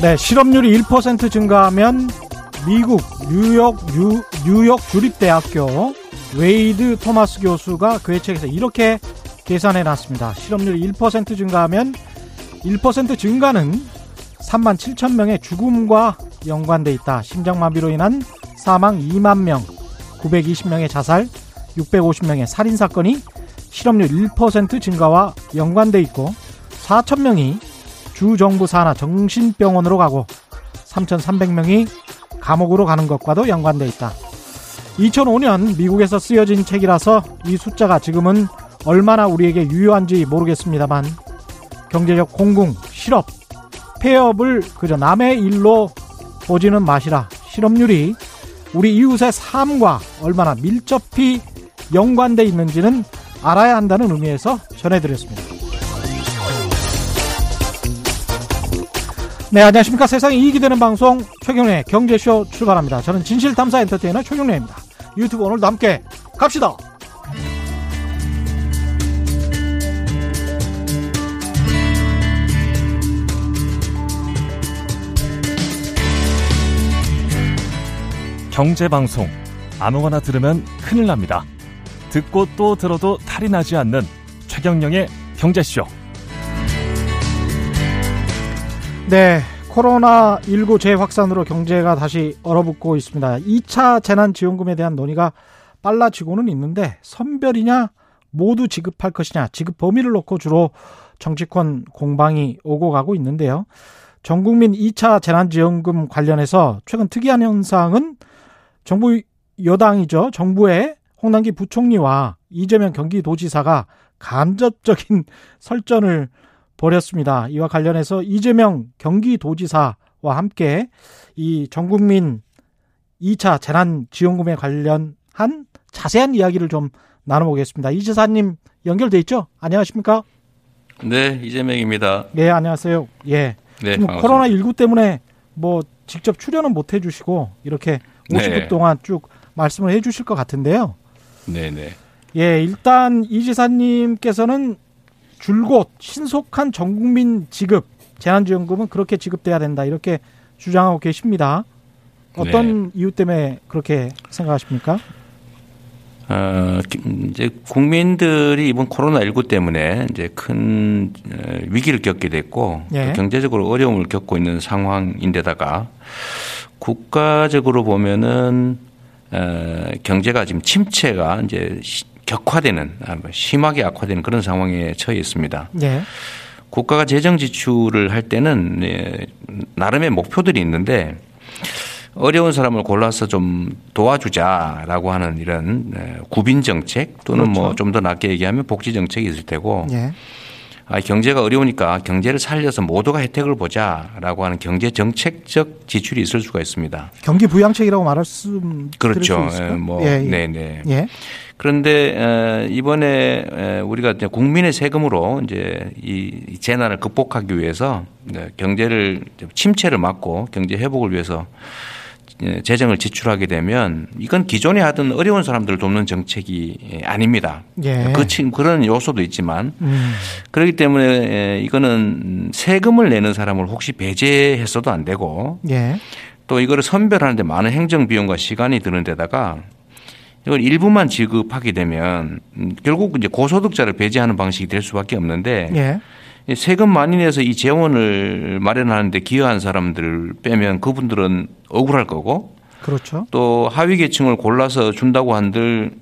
네, 실업률이 1% 증가하면 미국 뉴욕 유, 뉴욕 주립대학교 웨이드 토마스 교수가 그의 책에서 이렇게 계산해 놨습니다. 실업률이 1% 증가하면 1% 증가는 3만 7천 명의 죽음과 연관돼 있다. 심장마비로 인한 사망 2만 명, 920명의 자살, 650명의 살인 사건이 실업률 1% 증가와 연관돼 있고 4천 명이 주 정부 산하 정신병원으로 가고 3,300명이 감옥으로 가는 것과도 연관돼 있다. 2005년 미국에서 쓰여진 책이라서 이 숫자가 지금은 얼마나 우리에게 유효한지 모르겠습니다만 경제적 공공, 실업, 폐업을 그저 남의 일로 보지는 마시라. 실업률이 우리 이웃의 삶과 얼마나 밀접히 연관돼 있는지는 알아야 한다는 의미에서 전해드렸습니다. 네, 안녕하십니까. 세상에 이익이 되는 방송 최경련의 경제쇼 출발합니다. 저는 진실탐사 엔터테이너 최경련입니다. 유튜브 오늘도 함께 갑시다. 경제방송 아무거나 들으면 큰일 납니다. 듣고 또 들어도 탈이 나지 않는 최경영의 경제쇼. 네. 코로나19 재확산으로 경제가 다시 얼어붙고 있습니다. 2차 재난지원금에 대한 논의가 빨라지고는 있는데 선별이냐 모두 지급할 것이냐 지급 범위를 놓고 주로 정치권 공방이 오고 가고 있는데요. 전국민 2차 재난지원금 관련해서 최근 특이한 현상은 정부 여당이죠. 정부의 홍남기 부총리와 이재명 경기도지사가 간접적인 설전을 벌였습니다. 이와 관련해서 이재명 경기도지사와 함께 이 전국민 2차 재난지원금에 관련한 자세한 이야기를 좀 나눠보겠습니다. 이 지사님 연결돼 있죠? 안녕하십니까? 네, 이재명입니다. 네, 안녕하세요. 예. 네, 코로나 19 때문에 뭐 직접 출연은 못 해주시고 이렇게 50분 네. 동안 쭉 말씀을 해주실 것 같은데요. 네, 네. 예, 일단 이 지사님께서는 줄곧 신속한 전국민 지급 재난지원금은 그렇게 지급돼야 된다 이렇게 주장하고 계십니다. 어떤 네. 이유 때문에 그렇게 생각하십니까? 어, 이제 국민들이 이번 코로나19 때문에 이제 큰 어, 위기를 겪게 됐고 예. 경제적으로 어려움을 겪고 있는 상황인데다가 국가적으로 보면은 어, 경제가 지금 침체가 이제 격화되는 아, 뭐 심하게 악화되는 그런 상황에 처해 있습니다. 네. 국가가 재정 지출을 할 때는 네, 나름의 목표들이 있는데 어려운 사람을 골라서 좀 도와주자라고 하는 이런 네, 구빈 정책 또는 뭐 그렇죠. 뭐좀 더 낮게 얘기하면 복지 정책이 있을 테고 네. 아, 경제가 어려우니까 경제를 살려서 모두가 혜택을 보자라고 하는 경제 정책적 지출이 있을 수가 있습니다. 경기 부양책이라고 말할 수 그렇죠. 예, 뭐 예, 예. 네네. 예. 그런데 이번에 우리가 국민의 세금으로 이제 이 재난을 극복하기 위해서 네, 경제를 침체를 막고 경제 회복을 위해서 재정을 지출하게 되면 이건 기존에 하던 어려운 사람들을 돕는 정책이 아닙니다. 예. 그 그런 요소도 있지만 음. 그렇기 때문에 이거는 세금을 내는 사람을 혹시 배제했어도 안 되고 예. 또 이거를 선별하는데 많은 행정 비용과 시간이 드는 데다가 이걸 일부만 지급하게 되면 결국 이제 고소득자를 배제하는 방식이 될 수밖에 없는데 예. 세금 많이 내서 이 재원을 마련하는데 기여한 사람들을 빼면 그분들은 억울할 거고 그렇죠. 또 하위 계층을 골라서 준다고 한들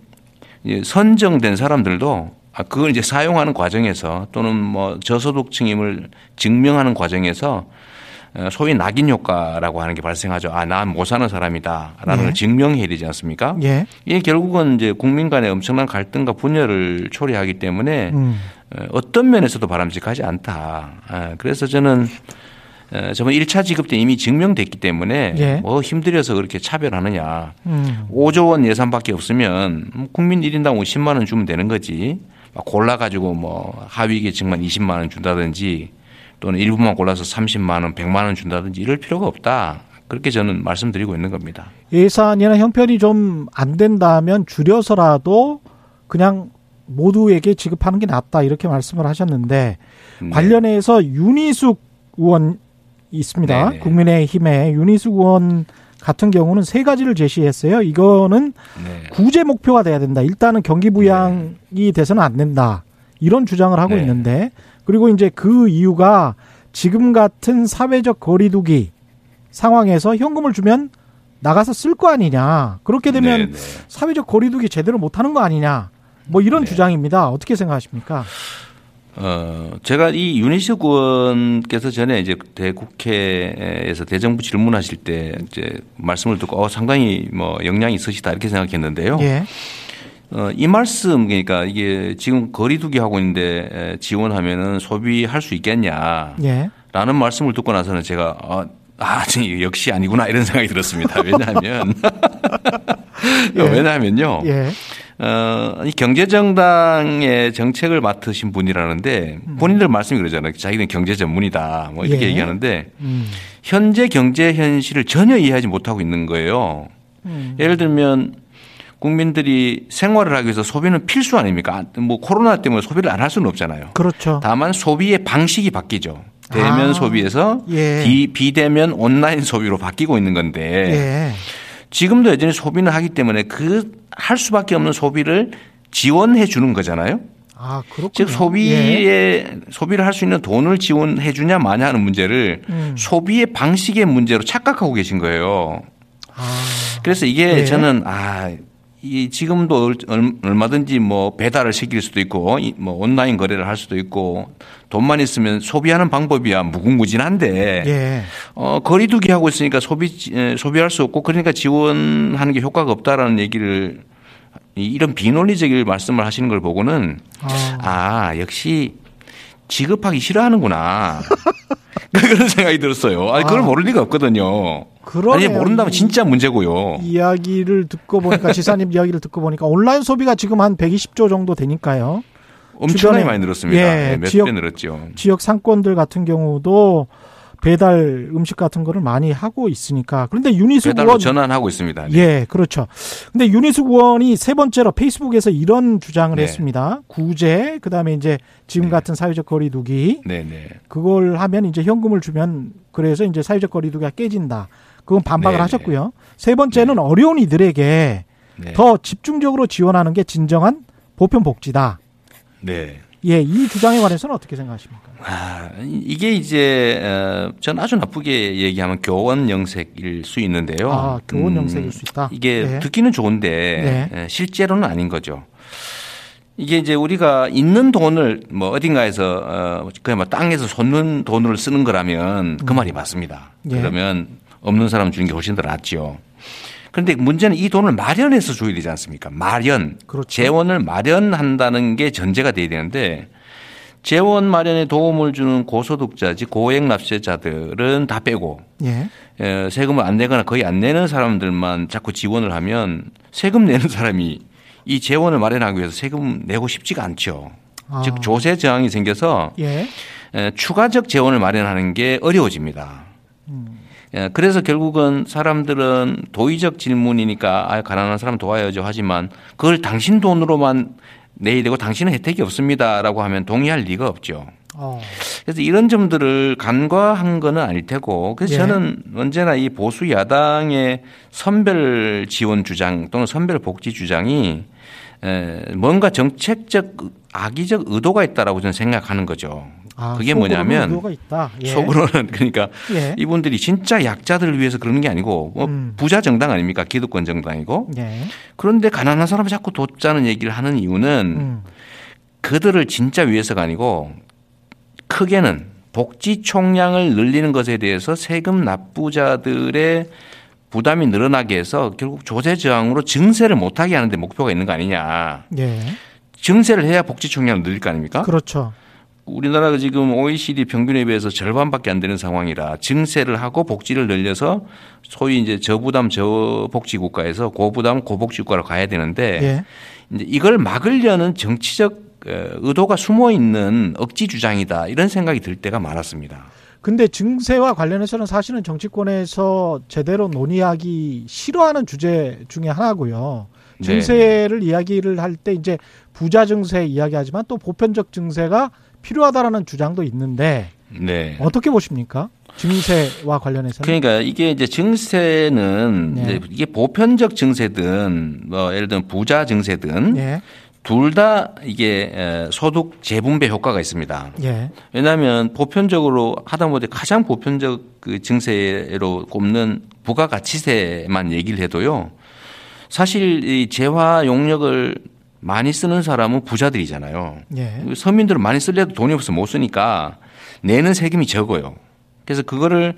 선정된 사람들도 아, 그걸 이제 사용하는 과정에서 또는 뭐 저소득층임을 증명하는 과정에서 어, 소위 낙인 효과라고 하는 게 발생하죠. 아, 난 못 사는 사람이다라는 예. 걸 증명해야 되지 않습니까? 예. 이게 결국은 이제 국민 간의 엄청난 갈등과 분열을 초래하기 때문에 음. 어, 어떤 면에서도 바람직하지 않다. 아, 그래서 저는 어, 저번 1차 지급 때 이미 증명됐기 때문에 예. 뭐 힘들여서 그렇게 차별하느냐. 음. 5조 원 예산밖에 없으면 국민 1인당 50만 원 주면 되는 거지. 골라 가지고 뭐 하위 계층만 20만 원 준다든지 또는 일부만 골라서 30만 원, 100만 원 준다든지 이럴 필요가 없다. 그렇게 저는 말씀드리고 있는 겁니다. 예산이나 형편이 좀 안 된다면 줄여서라도 그냥 모두에게 지급하는 게 낫다 이렇게 말씀을 하셨는데 네. 관련해서 윤희숙 의원 있습니다. 네네. 국민의힘의 윤희숙 의원 같은 경우는 세 가지를 제시했어요. 이거는 네. 구제 목표가 돼야 된다. 일단은 경기 부양이 네. 돼서는 안 된다. 이런 주장을 하고 네. 있는데 그리고 이제 그 이유가 지금 같은 사회적 거리두기 상황에서 현금을 주면 나가서 쓸 거 아니냐. 그렇게 되면 네네. 네. 사회적 거리두기 제대로 못 하는 거 아니냐. 뭐 이런 네. 주장입니다. 어떻게 생각하십니까? 어, 제가 이 윤희식 의원께서 전에 이제 대국회에서 대정부 질문하실 때 이제 말씀을 듣고 어, 상당히 뭐 영향이 있으시다 이렇게 생각했는데요. 예. 어, 이 말씀 그러니까 이게 지금 거리두기 하고 있는데 지원하면은 소비할 수 있겠냐. 예. 라는 말씀을 듣고 나서는 제가 어, 아, 역시 아니구나 이런 생각이 들었습니다. 왜냐하면 예. 왜냐하면요. 예. 어, 이 경제정당의 정책을 맡으신 분이라는데 본인들 말씀이 그러잖아요. 자기는 경제 전문이다. 뭐 이렇게 예. 얘기하는데 음. 현재 경제 현실을 전혀 이해하지 못하고 있는 거예요. 음. 예를 들면 국민들이 생활을 하기 위해서 소비는 필수 아닙니까? 뭐 코로나 때문에 소비를 안 할 수는 없잖아요. 그렇죠. 다만 소비의 방식이 바뀌죠. 대면 아. 소비에서 예. 비, 비대면 온라인 소비로 바뀌고 있는 건데 예. 지금도 여전히 소비는 하기 때문에 그 할 수밖에 없는 소비를 지원해 주는 거잖아요. 아, 그렇군요. 즉 소비에 예. 소비를 할 수 있는 돈을 지원해 주냐 마냐 하는 문제를 음. 소비의 방식의 문제로 착각하고 계신 거예요. 아. 그래서 이게 예. 저는 아, 이 지금도 얼마든지 뭐 배달을 시킬 수도 있고 뭐 온라인 거래를 할 수도 있고 돈만 있으면 소비하는 방법이야. 무궁무진한데. 예. 어 거리두기 하고 있으니까 소비 소비할 수 없고 그러니까 지원하는 게 효과가 없다라는 얘기를 이런 비논리적인 말씀을 하시는 걸 보고는 아, 아 역시 지급하기 싫어하는구나. 그런 생각이 들었어요. 아니, 그걸 아. 모를 리가 없거든요. 아니, 모른다면 진짜 문제고요. 이야기를 듣고 보니까, 지사님 이야기를 듣고 보니까 온라인 소비가 지금 한 120조 정도 되니까요. 엄청나게 많이 늘었습니다. 예, 네, 몇배 늘었죠. 지역 상권들 같은 경우도 배달 음식 같은 거를 많이 하고 있으니까. 그런데 유니숙 의원 전환하고 있습니다. 네. 예, 그렇죠. 근데 유니숙 의원이 세 번째로 페이스북에서 이런 주장을 네. 했습니다. 구제, 그다음에 이제 지금 네. 같은 사회적 거리두기. 네, 네. 그걸 하면 이제 현금을 주면 그래서 이제 사회적 거리두기가 깨진다. 그건 반박을 네, 네. 하셨고요. 세 번째는 네. 어려운 이들에게 더 집중적으로 지원하는 게 진정한 보편 복지다. 네. 예, 이 주장에 관해서는 어떻게 생각하십니까? 아, 이게 이제 어, 전 아주 나쁘게 얘기하면 교원 영색일 수 있는데요. 아, 교원 영색일 수 있다. 음, 이게 네. 듣기는 좋은데 네. 실제로는 아닌 거죠. 이게 이제 우리가 있는 돈을 뭐 어딘가에서 어 그냥 뭐 땅에서 솟는 돈을 쓰는 거라면 그 음. 말이 맞습니다. 예. 그러면 없는 사람 주는 게 훨씬 더 낫죠. 그런데 문제는 이 돈을 마련해서 줘야 되지 않습니까? 마련. 그렇죠. 재원을 마련한다는 게 전제가 돼야 되는데 재원 마련에 도움을 주는 고소득자지 고액 납세자들은 다 빼고 예. 예. 세금을 안 내거나 거의 안 내는 사람들만 자꾸 지원을 하면 세금 내는 사람이 이 재원을 마련하기 위해서 세금 내고 싶지가 않죠. 아. 즉 조세 저항이 생겨서 예. 예. 추가적 재원을 마련하는 게 어려워집니다. 음. 예, 그래서 결국은 사람들은 도의적 질문이니까 아, 가난한 사람 도와야죠 하지만 그걸 당신 돈으로만 내야 되고 당신은 혜택이 없습니다라고 하면 동의할 리가 없죠. 어. 그래서 이런 점들을 간과한 거는 아닐 테고 그래서 예. 저는 언제나 이 보수 야당의 선별 지원 주장 또는 선별 복지 주장이 뭔가 정책적 악의적 의도가 있다라고 저는 생각하는 거죠. 아, 그게 뭐냐면 예. 속으로는 그러니까 예. 이분들이 진짜 약자들을 위해서 그러는 게 아니고 뭐 음. 부자 정당 아닙니까 기득권 정당이고 예. 그런데 가난한 사람을 자꾸 돕자는 얘기를 하는 이유는 음. 그들을 진짜 위해서가 아니고 크게는 복지 총량을 늘리는 것에 대해서 세금 납부자들의 부담이 늘어나게 해서 결국 조세 저항으로 증세를 못하게 하는데 목표가 있는 거 아니냐. 예. 증세를 해야 복지 총량을 늘릴 거 아닙니까? 그렇죠. 우리나라가 지금 OECD 평균에 비해서 절반밖에 안 되는 상황이라 증세를 하고 복지를 늘려서 소위 이제 저부담 저복지 국가에서 고부담 고복지 국가로 가야 되는데 예. 이제 이걸 막으려는 정치적 그 의도가 숨어 있는 억지 주장이다 이런 생각이 들 때가 많았습니다. 근데 증세와 관련해서는 사실은 정치권에서 제대로 논의하기 싫어하는 주제 중에 하나고요. 네. 증세를 네. 이야기를 할 때 이제 부자 증세 이야기하지만 또 보편적 증세가 필요하다라는 주장도 있는데 네. 어떻게 보십니까? 증세와 관련해서 그러니까 이게 이제 증세는 네. 이제 이게 보편적 증세든 뭐 예를 들면 부자 증세든 네. 둘다 이게 소득 재분배 효과가 있습니다. 예. 왜냐하면 보편적으로 하다못해 가장 보편적 그 증세로 꼽는 부가가치세만 얘기를 해도요. 사실 이 재화 용역을 많이 쓰는 사람은 부자들이잖아요. 예. 서민들은 많이 쓸래도 돈이 없어 못 쓰니까 내는 세금이 적어요. 그래서 그거를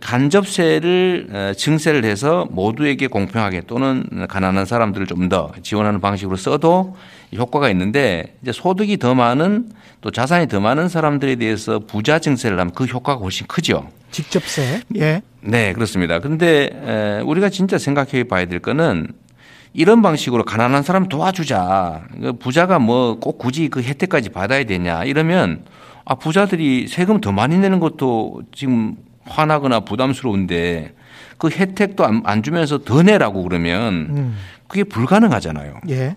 간접세를 증세를 해서 모두에게 공평하게 또는 가난한 사람들을 좀 더 지원하는 방식으로 써도 효과가 있는데 이제 소득이 더 많은 또 자산이 더 많은 사람들에 대해서 부자 증세를 하면 그 효과가 훨씬 크죠. 직접세. 예. 네, 그렇습니다. 그런데 우리가 진짜 생각해 봐야 될 거는 이런 방식으로 가난한 사람 도와주자. 그 부자가 뭐 꼭 굳이 그 혜택까지 받아야 되냐 이러면 아 부자들이 세금 더 많이 내는 것도 지금 화나거나 부담스러운데 그 혜택도 안, 안 주면서 더 내라고 그러면 음. 그게 불가능하잖아요. 예.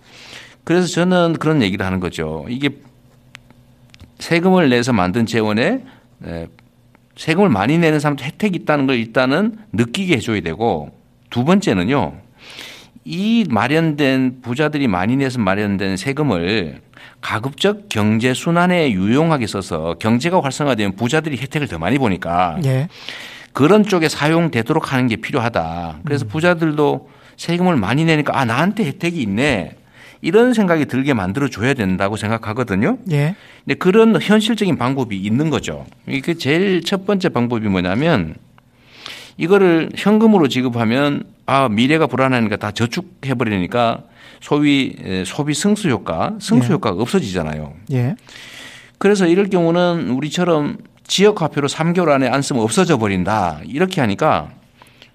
그래서 저는 그런 얘기를 하는 거죠. 이게 세금을 내서 만든 재원에 세금을 많이 내는 사람도 혜택이 있다는 걸 일단은 느끼게 해줘야 되고 두 번째는요. 이 마련된 부자들이 많이 내서 마련된 세금을 가급적 경제 순환에 유용하게 써서 경제가 활성화되면 부자들이 혜택을 더 많이 보니까 예. 그런 쪽에 사용되도록 하는 게 필요하다. 그래서 음. 부자들도 세금을 많이 내니까 아 나한테 혜택이 있네. 이런 생각이 들게 만들어 줘야 된다고 생각하거든요. 예. 근데 그런 현실적인 방법이 있는 거죠. 이게 제일 첫 번째 방법이 뭐냐면 이거를 현금으로 지급하면 아 미래가 불안하니까 다 저축해 버리니까 소위 소비 승수 효과, 승수 예. 효과가 없어지잖아요. 예. 그래서 이럴 경우는 우리처럼 지역 화폐로 3개월 안에 안 쓰면 없어져 버린다. 이렇게 하니까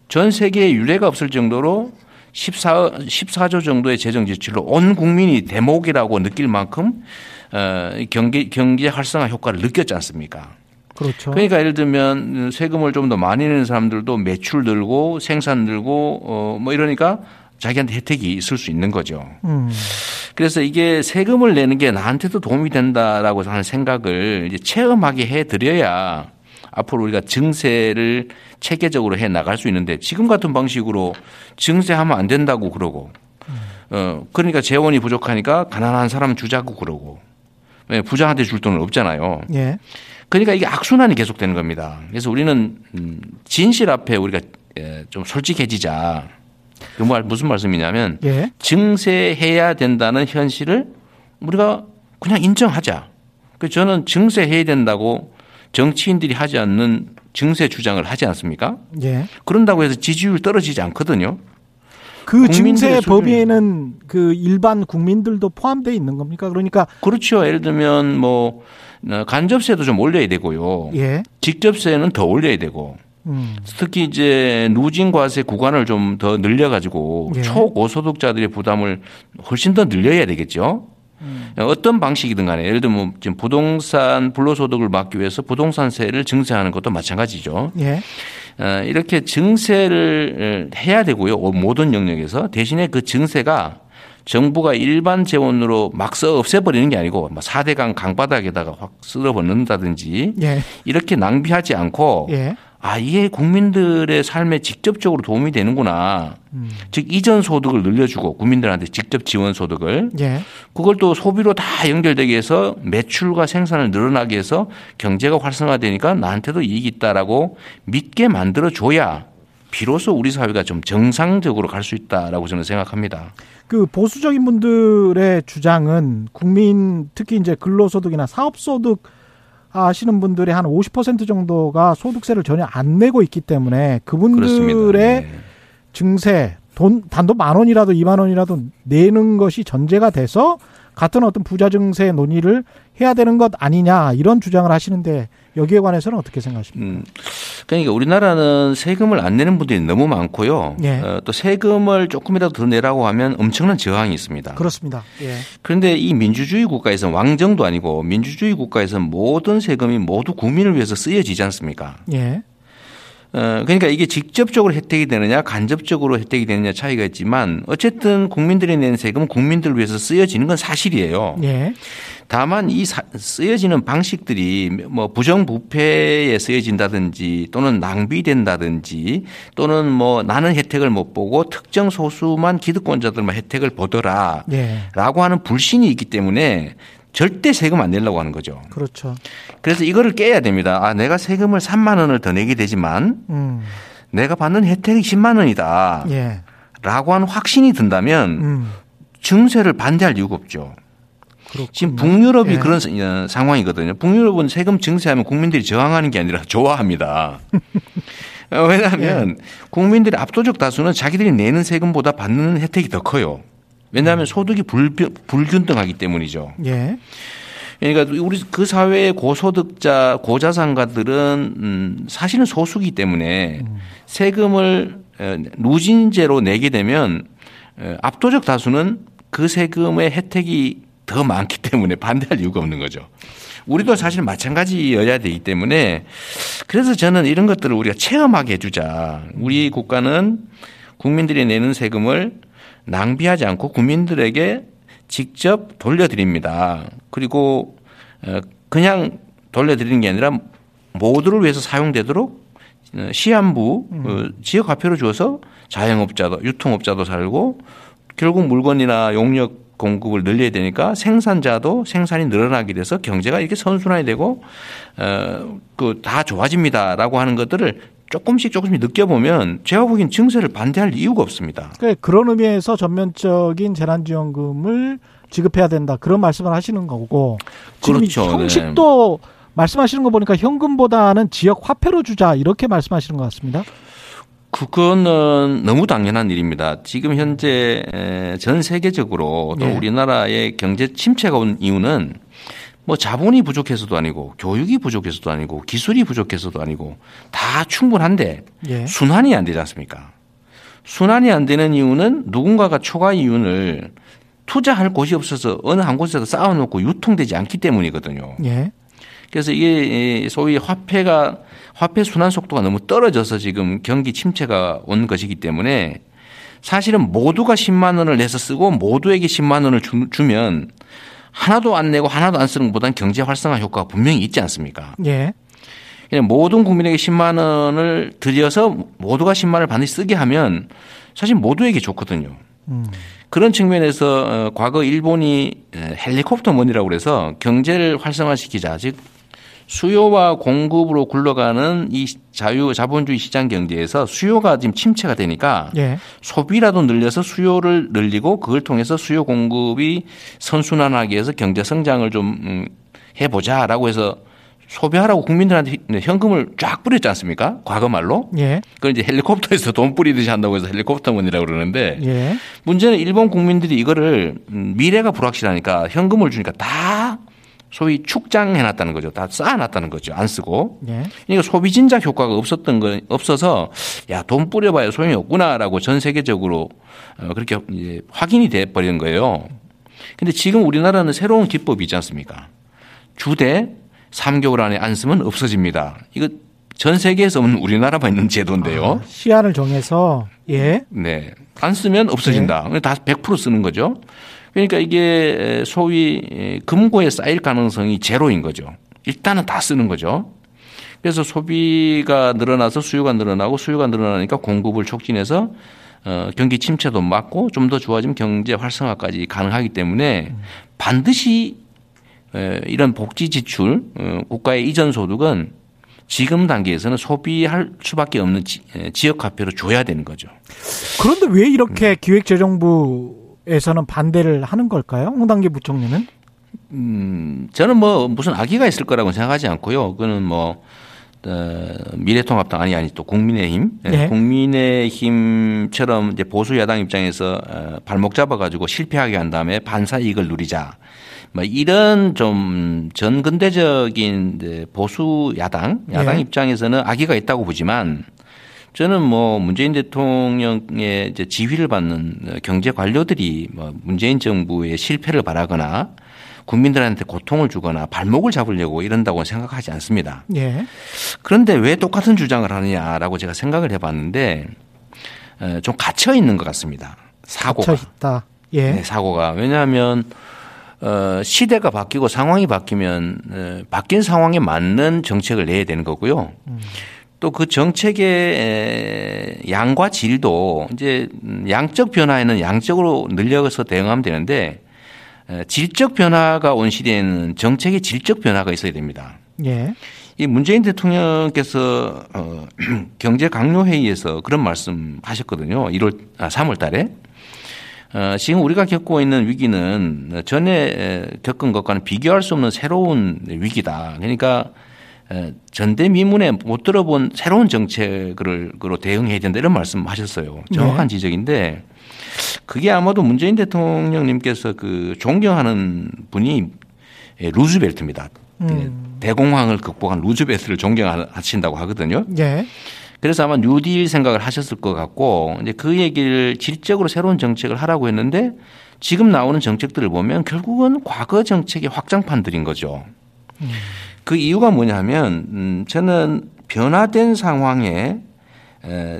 전 세계에 유례가 없을 정도로 14, 14조 정도의 재정 지출로 온 국민이 대목이라고 느낄 만큼 어, 경제, 경제 활성화 효과를 느꼈지 않습니까? 그렇죠. 그러니까 예를 들면 세금을 좀 더 많이 내는 사람들도 매출 늘고 생산 늘고 어, 뭐 이러니까 자기한테 혜택이 있을 수 있는 거죠. 음. 그래서 이게 세금을 내는 게 나한테도 도움이 된다라고 하는 생각을 이제 체험하게 해 드려야 앞으로 우리가 증세를 체계적으로 해 나갈 수 있는데 지금 같은 방식으로 증세하면 안 된다고 그러고 어 그러니까 재원이 부족하니까 가난한 사람 주자고 그러고 부자한테 줄 돈은 없잖아요. 예. 그러니까 이게 악순환이 계속되는 겁니다. 그래서 우리는 음, 진실 앞에 우리가 예, 좀 솔직해지자. 그 말 무슨 말씀이냐면 예. 증세해야 된다는 현실을 우리가 그냥 인정하자. 그 저는 증세해야 된다고 정치인들이 하지 않는 증세 주장을 하지 않습니까? 예. 그런다고 해서 지지율 떨어지지 않거든요. 그 증세 법에는 그 일반 국민들도 포함되어 있는 겁니까? 그러니까 그렇죠. 예를 들면 뭐 어, 간접세도 좀 올려야 되고요. 예. 직접세는 더 올려야 되고. 음. 특히 이제 누진 과세 구간을 좀 더 늘려 가지고 예. 초고소득자들의 부담을 훨씬 더 늘려야 되겠죠. 음. 어떤 방식이든 간에 예를 들면 지금 부동산 불로소득을 막기 위해서 부동산세를 증세하는 것도 마찬가지죠. 예. 어, 이렇게 증세를 해야 되고요. 모든 영역에서 대신에 그 증세가 정부가 일반 재원으로 막 써 없애버리는 게 아니고 4대강 뭐 강바닥에다가 확 쓸어버린다든지 예. 이렇게 낭비하지 않고 예. 아, 이게 국민들의 삶에 직접적으로 도움이 되는구나. 음. 즉, 이전 소득을 늘려주고 국민들한테 직접 지원 소득을. 예. 그걸 또 소비로 다 연결되게 해서 매출과 생산을 늘어나게 해서 경제가 활성화되니까 나한테도 이익이 있다라고 믿게 만들어줘야 비로소 우리 사회가 좀 정상적으로 갈 수 있다라고 저는 생각합니다. 그 보수적인 분들의 주장은 국민 특히 이제 근로소득이나 사업소득 하시는 분들의 한50% 정도가 소득세를 전혀 안 내고 있기 때문에 그분들의 네. 증세 돈 단돈 만 원이라도 2만 원이라도 내는 것이 전제가 돼서 같은 어떤 부자 증세 논의를 해야 되는 것 아니냐 이런 주장을 하시는데 여기에 관해서는 어떻게 생각하십니까? 음, 그러니까 우리나라는 세금을 안 내는 분들이 너무 많고요. 예. 어, 또 세금을 조금이라도 더 내라고 하면 엄청난 저항이 있습니다. 그렇습니다. 예. 그런데 이 민주주의 국가에서는 왕정도 아니고 민주주의 국가에서는 모든 세금이 모두 국민을 위해서 쓰여지지 않습니까? 예. 어, 그러니까 이게 직접적으로 혜택이 되느냐 간접적으로 혜택이 되느냐 차이가 있지만 어쨌든 국민들이 낸 세금은 국민들을 위해서 쓰여지는 건 사실이에요. 예. 다만 이 쓰여지는 방식들이 뭐 부정부패에 쓰여진다든지 또는 낭비된다든지 또는 뭐 나는 혜택을 못 보고 특정 소수만 기득권자들만 혜택을 보더라라고 예. 하는 불신이 있기 때문에 절대 세금 안 내려고 하는 거죠. 그렇죠. 그래서 이거를 깨야 됩니다. 아, 내가 세금을 3만 원을 더 내게 되지만 음. 내가 받는 혜택이 10만 원이다. 예. 라고 하는 확신이 든다면 음. 증세를 반대할 이유가 없죠. 그렇군요. 지금 북유럽이 예. 그런 어, 상황이거든요. 북유럽은 세금 증세하면 국민들이 저항하는 게 아니라 좋아합니다. 어, 왜냐하면 예. 국민들의 압도적 다수는 자기들이 내는 세금보다 받는 혜택이 더 커요. 왜냐하면 소득이 불, 불균등하기 때문이죠. 예. 그러니까 우리 그 사회의 고소득자, 고자산가들은 음 사실은 소수기 때문에 음. 세금을 누진제로 내게 되면 압도적 다수는 그 세금의 혜택이 더 많기 때문에 반대할 이유가 없는 거죠. 우리도 사실 마찬가지여야 되기 때문에 그래서 저는 이런 것들을 우리가 체험하게 해주자. 우리 국가는 국민들이 내는 세금을 낭비하지 않고 국민들에게 직접 돌려드립니다. 그리고 어, 그냥 돌려드리는 게 아니라 모두를 위해서 사용되도록 시한부 음. 어, 지역 화폐로 주어서 자영업자도 유통업자도 살고 결국 물건이나 용역 공급을 늘려야 되니까 생산자도 생산이 늘어나게 돼서 경제가 이렇게 선순환이 되고 어그 다 좋아집니다라고 하는 것들을 조금씩 조금씩 느껴보면 제가 보기엔 증세를 반대할 이유가 없습니다. 그러니까 그런 의미에서 전면적인 재난지원금을 지급해야 된다 그런 말씀을 하시는 거고 지금 그렇죠. 형식도 네. 말씀하시는 거 보니까 현금보다는 지역 화폐로 주자 이렇게 말씀하시는 것 같습니다. 그거는 너무 당연한 일입니다. 지금 현재 전 세계적으로 또 네. 우리나라의 경제 침체가 온 이유는 뭐 자본이 부족해서도 아니고 교육이 부족해서도 아니고 기술이 부족해서도 아니고 다 충분한데 예. 순환이 안 되지 않습니까? 순환이 안 되는 이유는 누군가가 초과 이윤을 투자할 곳이 없어서 어느 한 곳에서 쌓아놓고 유통되지 않기 때문이거든요. 예. 그래서 이게 소위 화폐가 화폐 순환 속도가 너무 떨어져서 지금 경기 침체가 온 것이기 때문에 사실은 모두가 10만 원을 내서 쓰고 모두에게 10만 원을 주, 면 하나도 안 내고 하나도 안 쓰는 것보다는 경제 활성화 효과가 분명히 있지 않습니까? 예. 그냥 모든 국민에게 10만 원을 들여서 모두가 10만 원을 반드시 쓰게 하면 사실 모두에게 좋거든요. 음. 그런 측면에서 어, 과거 일본이 헬리콥터 머니라고 그래서 경제를 활성화시키자 즉 수요와 공급으로 굴러가는 이 자유 자본주의 시장 경제에서 수요가 지금 침체가 되니까 예. 소비라도 늘려서 수요를 늘리고 그걸 통해서 수요 공급이 선순환하기 위해서 경제 성장을 좀 음, 해보자라고 해서 소비하라고 국민들한테 현금을 쫙 뿌렸지 않습니까? 과거 말로. 예. 그걸 이제 헬리콥터에서 돈 뿌리듯이 한다고 해서 헬리콥터문이라고 그러는데 예. 문제는 일본 국민들이 이거를 음, 미래가 불확실하니까 현금을 주니까 다 소위 축장해 놨다는 거죠. 다 쌓아 놨다는 거죠. 안 쓰고. 네. 그러니까 소비 진작 효과가 없었던 거 없어서 야, 돈 뿌려봐야 소용이 없구나라고 전 세계적으로 어, 그렇게 이제 확인이 돼 버리는 거예요. 근데 지금 우리나라는 새로운 기법이 있지 않습니까? 주대 3개월 안에 안 쓰면 없어집니다. 이거 전 세계에서 없는 우리나라만 있는 제도인데요. 아, 시한을 정해서 예. 네. 안 쓰면 없어진다. 네. 다100% 쓰는 거죠. 그러니까 이게 소위 금고에 쌓일 가능성이 제로인 거죠. 일단은 다 쓰는 거죠. 그래서 소비가 늘어나서 수요가 늘어나고 수요가 늘어나니까 공급을 촉진해서 어, 경기 침체도 막고 좀 더 좋아지면 경제 활성화까지 가능하기 때문에 반드시 이런 복지 지출, 어, 국가의 이전 소득은 지금 단계에서는 소비할 수밖에 없는 지 역 화폐로 줘야 되는 거죠. 그런데 왜 이렇게 음. 기획재정부 에서는 반대를 하는 걸까요? 홍당기 부총리는? 음, 저는 뭐 무슨 악의가 있을 거라고 생각하지 않고요. 그거는 뭐 어, 미래통합당 아니 아니 또 국민의힘 네. 국민의힘처럼 이제 보수 야당 입장에서 어, 발목 잡아가지고 실패하게 한 다음에 반사 이익을 누리자 뭐 이런 좀 전근대적인 보수 야당 야당 예. 입장에서는 악의가 있다고 보지만 저는 뭐 문재인 대통령의 이제 지휘를 받는 경제 관료들이 뭐 문재인 정부의 실패를 바라거나 국민들한테 고통을 주거나 발목을 잡으려고 이런다고 생각하지 않습니다. 예. 그런데 왜 똑같은 주장을 하느냐라고 제가 생각을 해봤는데 어, 좀 갇혀 있는 것 같습니다. 사고가. 갇혀 있다. 예. 네, 사고가 왜냐하면 어, 시대가 바뀌고 상황이 바뀌면 어, 바뀐 상황에 맞는 정책을 내야 되는 거고요. 음. 또 그 정책의 양과 질도 이제 양적 변화에는 양적으로 늘려서 대응하면 되는데 질적 변화가 온 시대에는 정책의 질적 변화가 있어야 됩니다. 예. 이 문재인 대통령께서 어 경제 강요 회의에서 그런 말씀 하셨거든요. 1월 아 3월 달에. 어 지금 우리가 겪고 있는 위기는 전에 겪은 것과는 비교할 수 없는 새로운 위기다. 그러니까 전대미문에 못 들어본 새로운 정책으로 대응해야 된다 이런 말씀하셨어요. 정확한 네. 지적인데 그게 아마도 문재인 대통령님께서 그 존경하는 분이 루즈벨트입니다. 음. 대공황을 극복한 루즈벨트를 존경하신다고 하거든요. 네. 그래서 아마 뉴딜 생각을 하셨을 것 같고 이제 그 얘기를 질적으로 새로운 정책을 하라고 했는데 지금 나오는 정책들을 보면 결국은 과거 정책의 확장판들인 거죠. 음. 그 이유가 뭐냐면 음 저는 변화된 상황에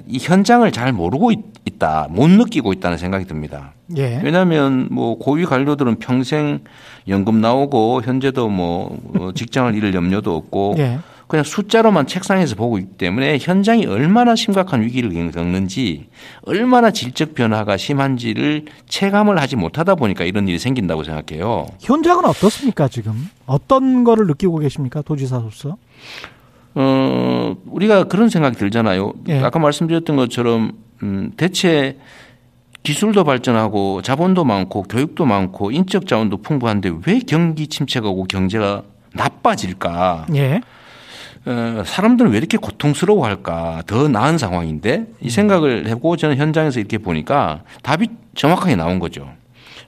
이 현장을 잘 모르고 있다, 못 느끼고 있다는 생각이 듭니다. 예. 왜냐하면 뭐 고위 관료들은 평생 연금 나오고 현재도 뭐 어, 직장을 잃을 염려도 없고 예. 그냥 숫자로만 책상에서 보고 있기 때문에 현장이 얼마나 심각한 위기를 겪는지 얼마나 질적 변화가 심한지를 체감을 하지 못하다 보니까 이런 일이 생긴다고 생각해요. 현장은 어떻습니까 지금? 어떤 거를 느끼고 계십니까 도지사로서? 어 우리가 그런 생각이 들잖아요. 예. 아까 말씀드렸던 것처럼 음 대체 기술도 발전하고 자본도 많고 교육도 많고 인적 자원도 풍부한데 왜 경기 침체가 오고 경제가 나빠질까? 예. 어, 사람들은 왜 이렇게 고통스러워할까 더 나은 상황인데 이 음. 생각을 해보고 저는 현장에서 이렇게 보니까 답이 정확하게 나온 거죠.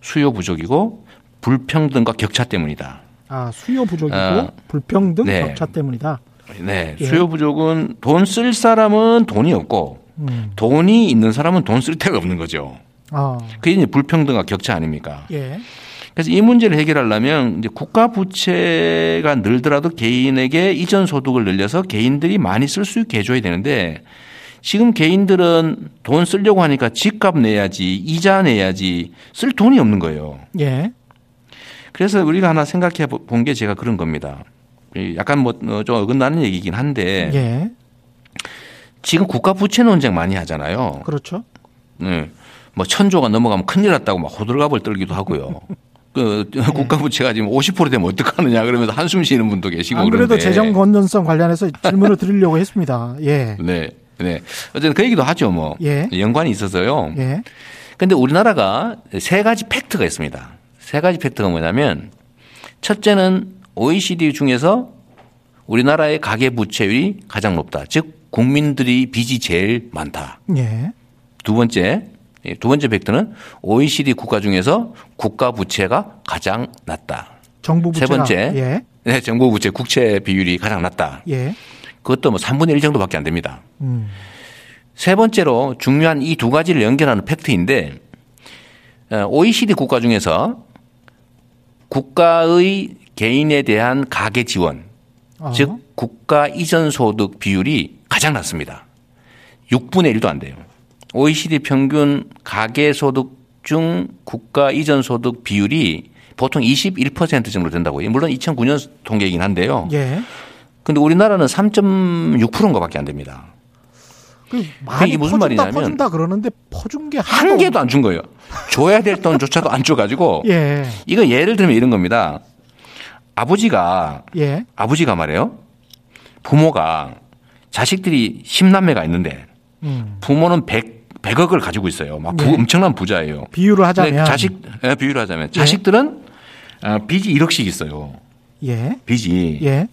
수요 부족이고 불평등과 격차 때문이다. 아 수요 부족이고 어, 불평등 네. 격차 때문이다. 네, 예. 수요 부족은 돈 쓸 사람은 돈이 없고 음. 돈이 있는 사람은 돈 쓸 데가 없는 거죠. 아. 그게 이제 불평등과 격차 아닙니까? 예. 그래서 이 문제를 해결하려면 이제 국가 부채가 늘더라도 개인에게 이전 소득을 늘려서 개인들이 많이 쓸 수 있게 해줘야 되는데 지금 개인들은 돈 쓰려고 하니까 집값 내야지 이자 내야지 쓸 돈이 없는 거예요. 예. 그래서 우리가 하나 생각해 본 게 제가 그런 겁니다. 약간 뭐 좀 어, 어긋나는 얘기긴 한데 예. 지금 국가 부채 논쟁 많이 하잖아요. 그렇죠. 네. 뭐 천조가 넘어가면 큰일 났다고 막 호들갑을 떨기도 하고요. 그 네. 국가 부채가 지금 50% 되면 어떡하느냐 그러면서 한숨 쉬는 분도 계시고 안 그래도 재정 건전성 관련해서 질문을 드리려고 했습니다. 예. 네. 네. 어쨌든 그 얘기도 하죠. 뭐. 예. 연관이 있어서요. 예. 근데 우리나라가 세 가지 팩트가 있습니다. 세 가지 팩트가 뭐냐면 첫째는 OECD 중에서 우리나라의 가계 부채율이 가장 높다. 즉 국민들이 빚이 제일 많다. 예. 두 번째 예, 두 번째 팩트는 OECD 국가 중에서 국가 부채가 가장 낮다. 정부 부채 세 번째, 예. 네, 정부 부채 국채 비율이 가장 낮다. 예. 그것도 뭐 3분의 1 정도밖에 안 됩니다. 음. 세 번째로 중요한 이 두 가지를 연결하는 팩트인데 어, OECD 국가 중에서 국가의 개인에 대한 가계 지원, 어. 즉 국가 이전 소득 비율이 가장 낮습니다. 6분의 1도 안 돼요. OECD 평균 가계 소득 중 국가 이전 소득 비율이 보통 21% 정도 된다고요. 물론 2009년 통계이긴 한데요. 예. 근데 우리나라는 3.6%인 것밖에 안 됩니다. 그 이게 무슨 퍼준다, 말이냐면 퍼준다 그러는데 퍼준 게 한 개도 안 준 거예요. 줘야 될 돈조차도 안 줘가지고 예. 이거 예를 들면 이런 겁니다. 아버지가 예. 아버지가 말해요. 부모가 자식들이 10남매가 있는데 음. 부모는 100 100억을 가지고 있어요. 막 부, 네. 엄청난 부자예요. 비유를 하자면 자식 네, 비유를 하자면 예. 자식들은 아, 빚이 1억씩 있어요. 예. 빚이. 예.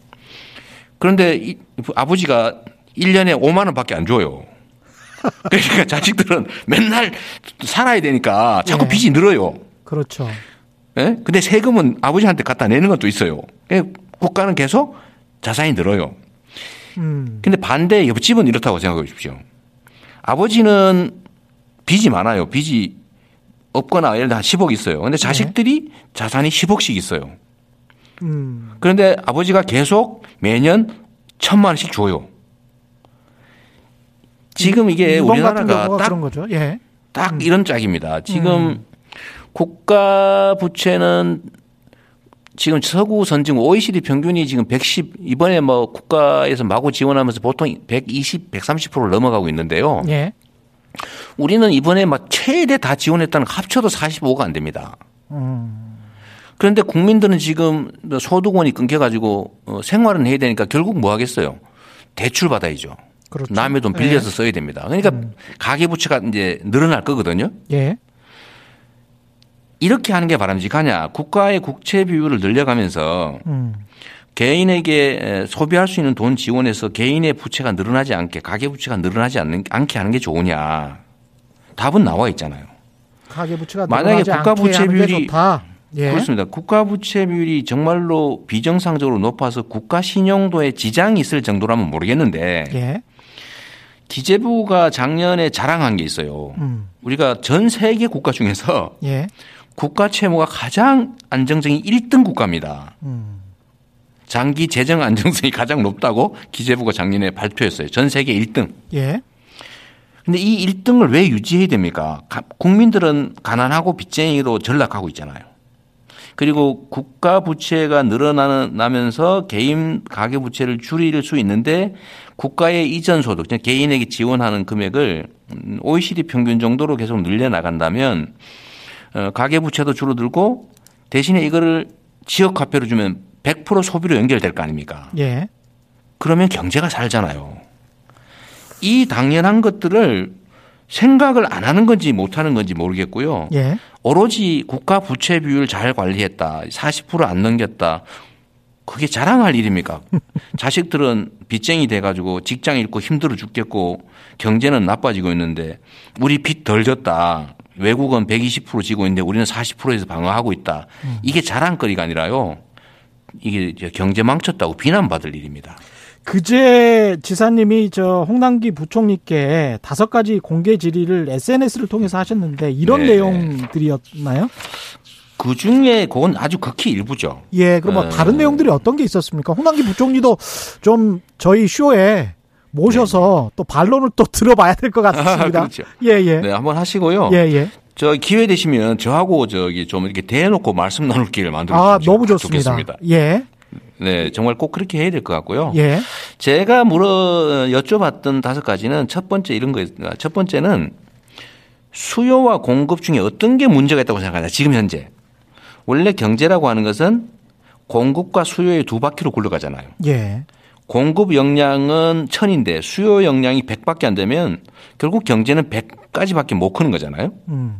그런데 이, 아버지가 1년에 5만 원밖에 안 줘요. 그러니까 자식들은 맨날 살아야 되니까 자꾸 예. 빚이 늘어요. 그렇죠. 예? 근데 세금은 아버지한테 갖다 내는 것도 있어요. 예, 국가는 계속 자산이 늘어요. 음. 근데 반대 옆집은 이렇다고 생각해 보십시오. 아버지는 빚이 많아요. 빚이 없거나 예를 들어 한 10억 있어요. 근데 자식들이 네. 자산이 10억씩 있어요. 음. 그런데 아버지가 계속 매년 천만 원씩 줘요. 지금 이게 우리나라가 딱, 예. 딱 음. 이런 짝입니다. 지금 음. 국가 부채는 지금 서구 선진국 OECD 평균이 지금 110 이번에 뭐 국가에서 마구 지원하면서 보통 120, 130%를 넘어가고 있는데요. 예. 우리는 이번에 막 최대 다 지원했다는 합쳐도 45가 안 됩니다. 음. 그런데 국민들은 지금 소득원이 끊겨가지고 어, 생활은 해야 되니까 결국 뭐 하겠어요? 대출 받아야죠. 그렇죠. 남의 돈 빌려서 예. 써야 됩니다. 그러니까 음. 가계부채가 이제 늘어날 거거든요. 예. 이렇게 하는 게 바람직하냐. 국가의 국채 비율을 늘려가면서 음. 개인에게 소비할 수 있는 돈 지원해서 개인의 부채가 늘어나지 않게 가계부채가 늘어나지 않는, 않게 하는 게 좋으냐. 답은 나와 있잖아요. 가계부채가 만약에 국가부채 비율이 예. 그렇습니다. 국가부채 비율이 정말로 비정상적으로 높아서 국가 신용도에 지장이 있을 정도라면 모르겠는데 예. 기재부가 작년에 자랑한 게 있어요. 음. 우리가 전 세계 국가 중에서 예. 국가 채무가 가장 안정성이 1등 국가입니다. 음. 장기 재정 안정성이 가장 높다고 기재부가 작년에 발표했어요. 전 세계 1등. 예. 근데 이 1등을 왜 유지해야 됩니까? 국민들은 가난하고 빚쟁이로 전락하고 있잖아요. 그리고 국가 부채가 늘어나면서 개인 가계 부채를 줄일 수 있는데 국가의 이전 소득, 개인에게 지원하는 금액을 OECD 평균 정도로 계속 늘려 나간다면 어, 가계 부채도 줄어들고 대신에 이거를 지역 화폐로 주면 100% 소비로 연결될 거 아닙니까? 예. 그러면 경제가 살잖아요. 이 당연한 것들을 생각을 안 하는 건지 못 하는 건지 모르겠고요. 예. 오로지 국가 부채 비율 잘 관리했다. 40%안 넘겼다. 그게 자랑할 일입니까? 자식들은 빚쟁이 돼가지고 직장 잃고 힘들어 죽겠고 경제는 나빠지고 있는데 우리 빚 덜 졌다. 외국은 120% 지고 있는데 우리는 40%에서 방어하고 있다. 음. 이게 자랑거리가 아니라요. 이게 경제 망쳤다고 비난받을 일입니다. 그제 지사님이 저 홍남기 부총리께 다섯 가지 공개 질의를 SNS를 통해서 하셨는데 이런 네. 내용들이었나요? 그 중에 그건 아주 극히 일부죠. 예, 그럼 뭐 어. 다른 내용들이 어떤 게 있었습니까? 홍남기 부총리도 좀 저희 쇼에 모셔서 네. 또 반론을 또 들어봐야 될 것 같습니다. 아, 그렇죠. 예, 예. 네, 한번 하시고요. 예, 예. 저 기회 되시면 저하고 저기 좀 이렇게 대놓고 말씀 나눌 기회를 만들어 주시면 아, 너무 좋습니다. 좋겠습니다. 예. 네, 정말 꼭 그렇게 해야 될 것 같고요. 예. 제가 물어 여쭤봤던 다섯 가지는 첫 번째 이런 거였습니다. 첫 번째는 수요와 공급 중에 어떤 게 문제가 있다고 생각하냐. 지금 현재 원래 경제라고 하는 것은 공급과 수요의 두 바퀴로 굴러가잖아요. 예. 공급 역량은 천인데 수요 역량이 백밖에안 되면 결국 경제는 백까지밖에못 크는 거잖아요. 음.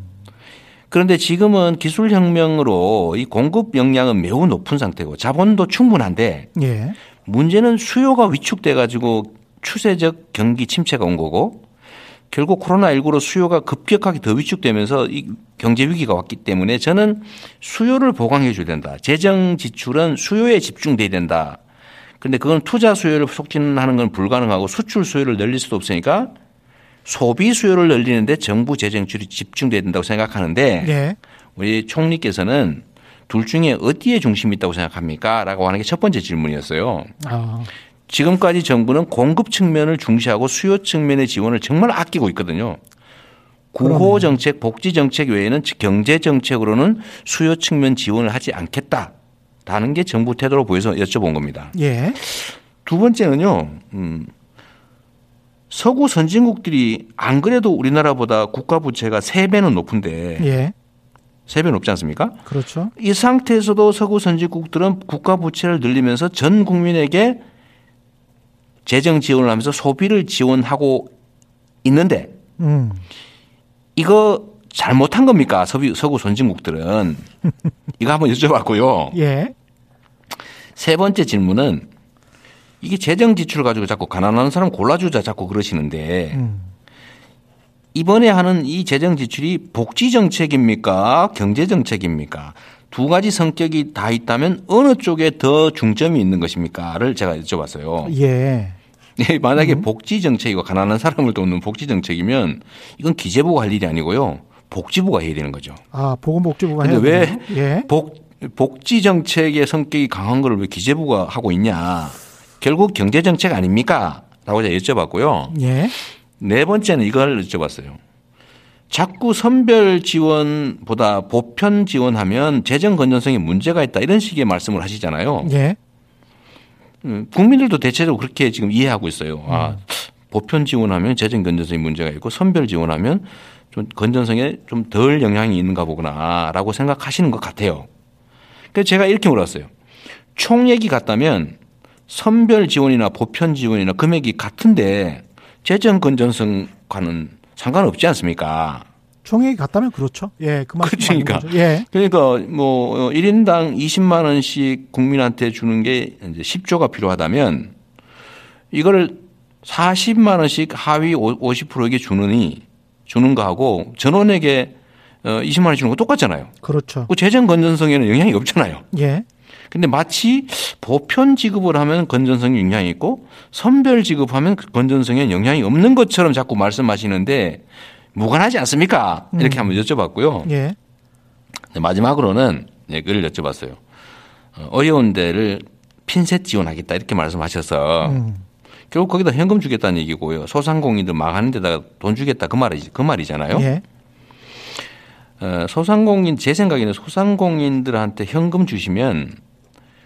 그런데 지금은 기술 혁명으로 이 공급 역량은 매우 높은 상태고 자본도 충분한데 예. 문제는 수요가 위축돼 가지고 추세적 경기 침체가 온 거고 결국 코로나19로 수요가 급격하게 더 위축되면서 이 경제 위기가 왔기 때문에 저는 수요를 보강해 줘야 된다. 재정 지출은 수요에 집중돼야 된다. 그런데 그건 투자 수요를 촉진하는 건 불가능하고 수출 수요를 늘릴 수도 없으니까 소비 수요를 늘리는데 정부 재정출이 집중돼야 된다고 생각하는데 네. 우리 총리께서는 둘 중에 어디에 중심이 있다고 생각합니까? 라고 하는 게 첫 번째 질문이었어요. 아. 지금까지 정부는 공급 측면을 중시하고 수요 측면의 지원을 정말 아끼고 있거든요. 구호 정책, 복지 정책 외에는 경제 정책으로는 수요 측면 지원을 하지 않겠다 라는 게 정부 태도로 보여서 여쭤본 겁니다. 예. 두 번째는요. 음, 서구 선진국들이 안 그래도 우리나라보다 국가 부채가 3배는 높은데 예. 3배 높지 않습니까? 그렇죠. 이 상태에서도 서구 선진국들은 국가 부채를 늘리면서 전 국민에게 재정 지원을 하면서 소비를 지원하고 있는데 음. 이거 잘못한 겁니까? 서구, 서구 선진국들은. 이거 한번 여쭤봤고요. 예. 세 번째 질문은 이게 재정 지출 가지고 자꾸 가난한 사람 골라주자 자꾸 그러시는데 음. 이번에 하는 이 재정 지출이 복지 정책입니까? 경제 정책입니까? 두 가지 성격이 다 있다면 어느 쪽에 더 중점이 있는 것입니까를 제가 여쭤봤어요. 예. 네, 만약에 음. 복지 정책이고 가난한 사람을 돕는 복지 정책이면 이건 기재부가 할 일이 아니고요. 복지부가 해야 되는 거죠. 아, 보건복지부가 해야 되는 왜 예. 복, 복지 정책의 성격이 강한 걸 왜 기재부가 하고 있냐. 결국 경제 정책 아닙니까? 라고 제가 여쭤봤고요. 예. 네 번째는 이걸 여쭤봤어요. 자꾸 선별 지원보다 보편 지원하면 재정 건전성에 문제가 있다 이런 식의 말씀을 하시잖아요. 예. 음, 국민들도 대체적으로 그렇게 지금 이해하고 있어요. 아, 음. 보편 지원하면 재정 건전성에 문제가 있고 선별 지원하면 좀 건전성에 좀 덜 영향이 있는가 보구나라고 생각하시는 것 같아요. 그래서 제가 이렇게 물었어요. 총액이 같다면 선별 지원이나 보편 지원이나 금액이 같은데 재정 건전성과는 상관없지 않습니까? 총액이 같다면 그렇죠. 예, 그 말씀 그러니까. 예. 그러니까 뭐 1인당 20만 원씩 국민한테 주는 게 이제 10조가 필요하다면 이거를 40만 원씩 하위 50%에게 주느니 주는 거하고 전원에게 20만 원 주는 거 똑같잖아요. 그렇죠. 그 재정 건전성에는 영향이 없잖아요. 예. 근데 마치 보편 지급을 하면 건전성에 영향이 있고 선별 지급하면 그 건전성에 영향이 없는 것처럼 자꾸 말씀하시는데 무관하지 않습니까? 이렇게 음. 한번 여쭤봤고요. 예. 마지막으로는 네, 그걸 여쭤봤어요. 어, 어려운 데를 핀셋 지원하겠다 이렇게 말씀하셔서 음. 결국 거기다 현금 주겠다는 얘기고요. 소상공인들 망하는 데다가 돈 주겠다 그 말이 그 말이잖아요. 예. 어, 소상공인 제 생각에는 소상공인들한테 현금 주시면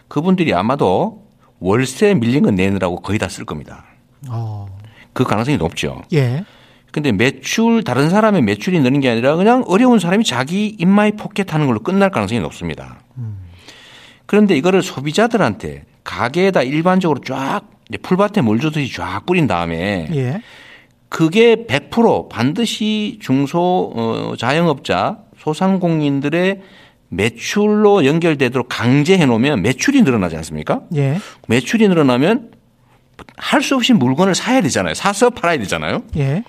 그분들이 아마도 월세 밀린 거 내느라고 거의 다 쓸 겁니다. 어. 그 가능성이 높죠. 예. 근데 매출 다른 사람의 매출이 느는 게 아니라 그냥 어려운 사람이 자기 in my pocket 하는 걸로 끝날 가능성이 높습니다. 음. 그런데 이거를 소비자들한테 가게에다 일반적으로 쫙 풀밭에 물 주듯이 쫙 뿌린 다음에 예. 그게 100% 반드시 중소 어, 자영업자 소상공인들의 매출로 연결되도록 강제해 놓으면 매출이 늘어나지 않습니까? 예. 매출이 늘어나면 할 수 없이 물건을 사야 되잖아요. 사서 팔아야 되잖아요. 예.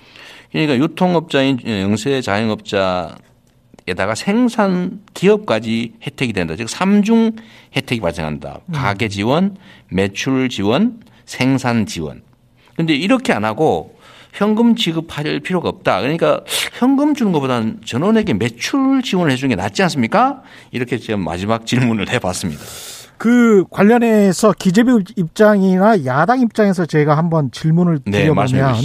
그러니까 유통업자인 영세 자영업자에다가 생산 기업까지 혜택이 된다. 즉 삼중 혜택이 발생한다. 음. 가계 지원, 매출 지원, 생산 지원. 근데 이렇게 안 하고 현금 지급할 필요가 없다. 그러니까 현금 주는 것보다는 전원에게 매출 지원을 해주는 게 낫지 않습니까? 이렇게 지금 마지막 질문을 해봤습니다. 그 관련해서 기재부 입장이나 야당 입장에서 제가 한번 질문을 네, 드려보면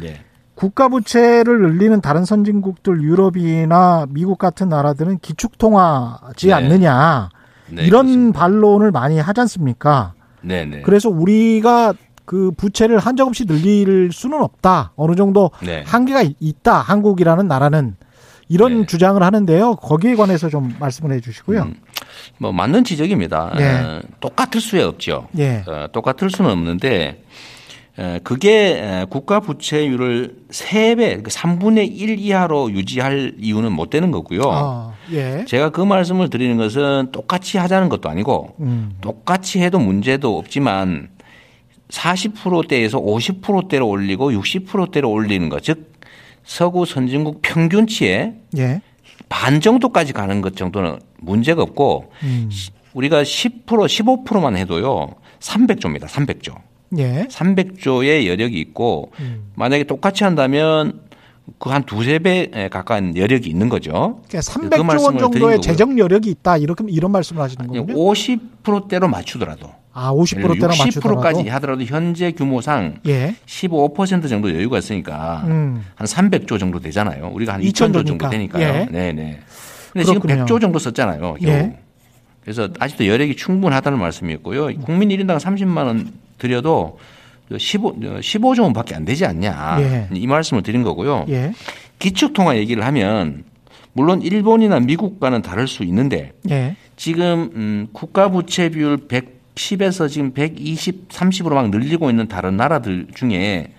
네, 국가 부채를 늘리는 다른 선진국들 유럽이나 미국 같은 나라들은 기축통화지 네. 않느냐 네, 이런 그렇습니다. 반론을 많이 하지 않습니까? 네, 네. 그래서 우리가 그 부채를 한적 없이 늘릴 수는 없다. 어느 정도 네. 한계가 있다. 한국이라는 나라는 이런 네. 주장을 하는데요. 거기에 관해서 좀 말씀을 해 주시고요. 음, 뭐 맞는 지적입니다. 네. 어, 똑같을 수야 없죠. 예. 어, 똑같을 수는 없는데 어, 그게 국가 부채율을 3배, 3분의 그러니까 1 이하로 유지할 이유는 못 되는 거고요. 아, 예. 제가 그 말씀을 드리는 것은 똑같이 하자는 것도 아니고 음. 똑같이 해도 문제도 없지만 40%대에서 50%대로 올리고 60%대로 올리는 것, 즉 서구 선진국 평균치의 예. 반 정도까지 가는 것 정도는 문제가 없고 음. 우리가 10% 15%만 해도요 300조입니다. 300조. 예. 300조의 여력이 있고 음. 만약에 똑같이 한다면 그 한 두세 배 가까운 여력이 있는 거죠. 그러니까 300조 그원 정도의 재정 여력이 있다. 이렇게 이런 말씀을 하시는 거군요. 50%대로 맞추더라도 아, 50%대로 60%까지 하더라도 현재 규모상 예. 15% 정도 여유가 있으니까 음. 한 300조 정도 되잖아요. 우리가 한 2천조 정도 되니까요. 예. 네, 네. 근데 그렇군요. 지금 100조 정도 썼잖아요. 예. 그래서 아직도 여력이 충분하다는 말씀이었고요. 국민 1인당 30만 원 드려도 15, 15조 원밖에 안 되지 않냐. 예. 이 말씀을 드린 거고요. 예. 기축통화 얘기를 하면 물론 일본이나 미국과는 다를 수 있는데 예. 지금 음, 국가 부채 비율 110에서 지금 120, 30으로 막 늘리고 있는 다른 나라들 중에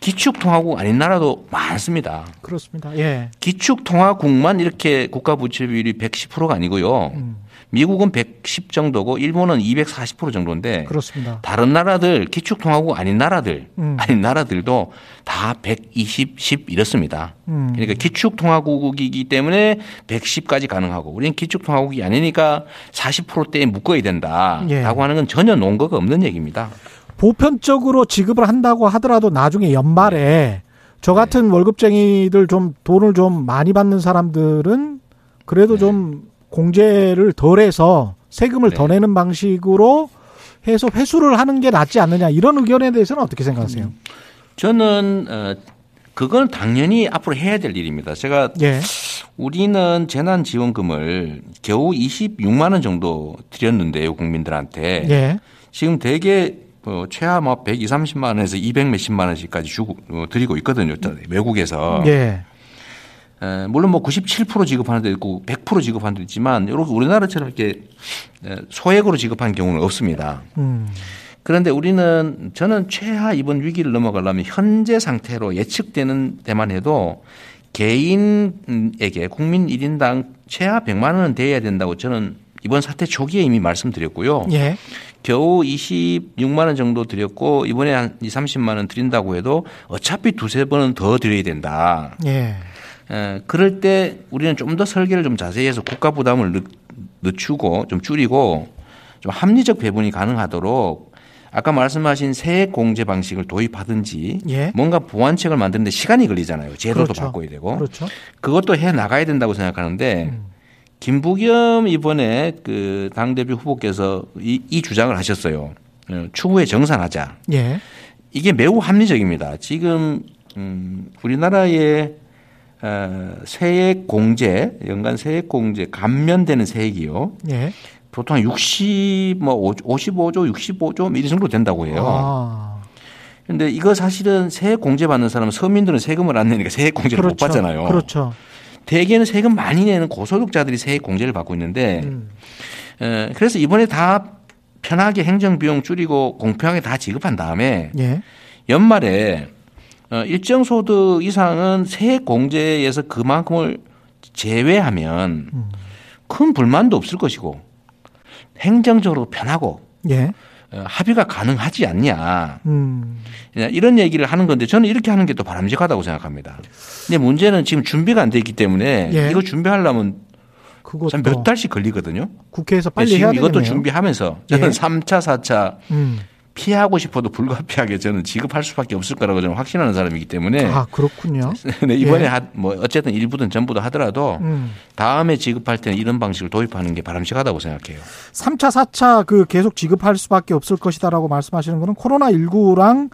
기축통화국 아닌 나라도 많습니다. 그렇습니다. 예. 기축통화국만 이렇게 국가 부채 비율이 110%가 아니고요. 음. 미국은 110 정도고 일본은 240% 정도인데 그렇습니다. 다른 나라들 기축통화국 아닌 나라들 음. 아닌 나라들도 다 120, 10 이렇습니다. 음. 그러니까 기축통화국이기 때문에 110까지 가능하고 우리는 기축통화국이 아니니까 40%대에 묶어야 된다라고 예. 하는 건 전혀 논거가 없는 얘기입니다. 보편적으로 지급을 한다고 하더라도 나중에 연말에 저 같은 네. 월급쟁이들 좀 돈을 좀 많이 받는 사람들은 그래도 네. 좀 공제를 덜해서 세금을 네. 더 내는 방식으로 해서 회수를 하는 게 낫지 않느냐 이런 의견에 대해서는 어떻게 생각하세요? 음. 저는 어 그건 당연히 앞으로 해야 될 일입니다. 제가 예. 우리는 재난지원금을 겨우 26만 원 정도 드렸는데요 국민들한테 예. 지금 대개 뭐 최하 뭐 120, 30만 원에서 200 몇십만 원씩까지 주고 어, 드리고 있거든요. 외국에서. 예. 에, 물론 뭐 97% 지급하는 데 있고 100% 지급하는 데 있지만 이렇게 우리나라처럼 이렇게 소액으로 지급하는 경우는 없습니다. 음. 그런데 우리는 저는 최하 이번 위기를 넘어가려면 현재 상태로 예측되는 데만 해도 개인에게 국민 1인당 최하 100만 원은 돼야 된다고 저는 이번 사태 초기에 이미 말씀드렸고요. 예. 겨우 26만 원 정도 드렸고 이번에 한 2, 30만 원 드린다고 해도 어차피 두세 번은 더 드려야 된다. 예. 에, 그럴 때 우리는 좀 더 설계를 좀 자세히 해서 국가 부담을 늦, 늦추고 좀 줄이고 좀 합리적 배분이 가능하도록 아까 말씀하신 세액 공제 방식을 도입하든지 예. 뭔가 보완책을 만드는데 시간이 걸리잖아요. 제도도 그렇죠. 바꿔야 되고 그렇죠. 그것도 해 나가야 된다고 생각하는데 음. 김부겸 이번에 그 당대표 후보께서 이, 이 주장을 하셨어요. 어, 추후에 정산하자. 예. 이게 매우 합리적입니다. 지금 음 우리나라의 어 세액 공제 연간 세액 공제 감면되는 세액이요. 예. 보통 60, 뭐 55조, 65조 이 정도 된다고 해요. 아. 근데 이거 사실은 세액 공제 받는 사람은 서민들은 세금을 안 내니까 세액 공제를 그렇죠. 못 받잖아요. 그렇죠. 대개는 세금 많이 내는 고소득자들이 세액 공제를 받고 있는데 음. 에, 그래서 이번에 다 편하게 행정 비용 줄이고 공평하게 다 지급한 다음에 예. 연말에 어, 일정 소득 이상은 세액 공제에서 그만큼을 제외하면 음. 큰 불만도 없을 것이고 행정적으로 편하고 예. 어, 합의가 가능하지 않냐. 음. 이런 얘기를 하는 건데 저는 이렇게 하는 게 또 바람직하다고 생각합니다. 근데 문제는 지금 준비가 안 돼 있기 때문에 예. 이거 준비하려면 몇 달씩 걸리거든요. 국회에서 빨리 해야 되겠네요. 이것도 준비하면서 저는 예. 3차, 4차 음. 피하고 싶어도 불가피하게 저는 지급할 수밖에 없을 거라고 저는 확신하는 사람이기 때문에 아 그렇군요. 네, 이번에 예. 뭐 어쨌든 일부든 전부도 하더라도 음. 다음에 지급할 때는 이런 방식을 도입하는 게 바람직하다고 생각해요. 3차, 4차 그 계속 지급할 수밖에 없을 것이다라고 말씀하시는 거는 코로나 19랑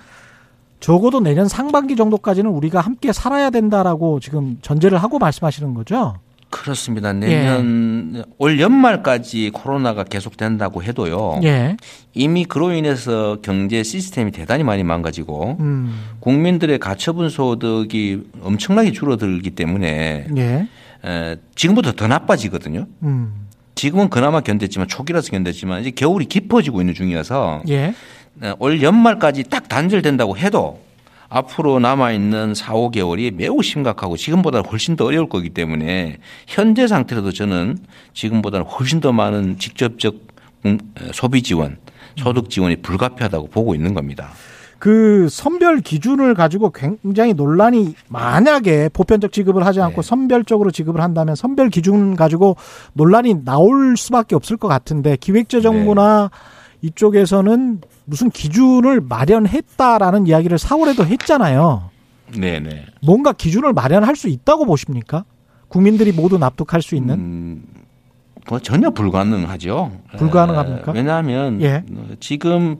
적어도 내년 상반기 정도까지는 우리가 함께 살아야 된다라고 지금 전제를 하고 말씀하시는 거죠? 그렇습니다. 내년 예. 올 연말까지 코로나가 계속된다고 해도요. 예. 이미 그로 인해서 경제 시스템이 대단히 많이 망가지고 음. 국민들의 가처분 소득이 엄청나게 줄어들기 때문에 예. 에, 지금부터 더 나빠지거든요. 음. 지금은 그나마 견뎠지만 초기라서 견뎠지만 이제 겨울이 깊어지고 있는 중이어서 예. 올 연말까지 딱 단절된다고 해도 앞으로 남아있는 4, 5개월이 매우 심각하고 지금보다 훨씬 더 어려울 거기 때문에 현재 상태로도 저는 지금보다 훨씬 더 많은 직접적 소비 지원, 소득 지원이 불가피하다고 보고 있는 겁니다. 그 선별 기준을 가지고 굉장히 논란이 만약에 보편적 지급을 하지 않고 네. 선별적으로 지급을 한다면 선별 기준 가지고 논란이 나올 수밖에 없을 것 같은데 기획재정부나 네. 이쪽에서는 무슨 기준을 마련했다라는 이야기를 4월에도 했잖아요. 네네. 뭔가 기준을 마련할 수 있다고 보십니까? 국민들이 모두 납득할 수 있는? 음, 뭐 전혀 불가능하죠. 불가능합니까? 왜냐하면 예. 지금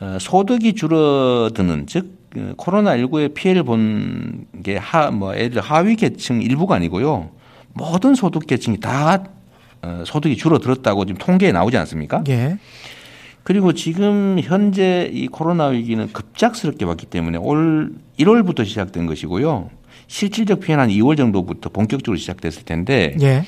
어, 소득이 줄어드는 즉그 코로나 19의 피해를 본 게 하뭐 애들 하위 계층 일부가 아니고요. 모든 소득 계층이 다 어, 소득이 줄어들었다고 지금 통계에 나오지 않습니까? 예. 그리고 지금 현재 이 코로나 위기는 급작스럽게 왔기 때문에 올 1월부터 시작된 것이고요. 실질적 피해는 한 2월 정도부터 본격적으로 시작됐을 텐데 예.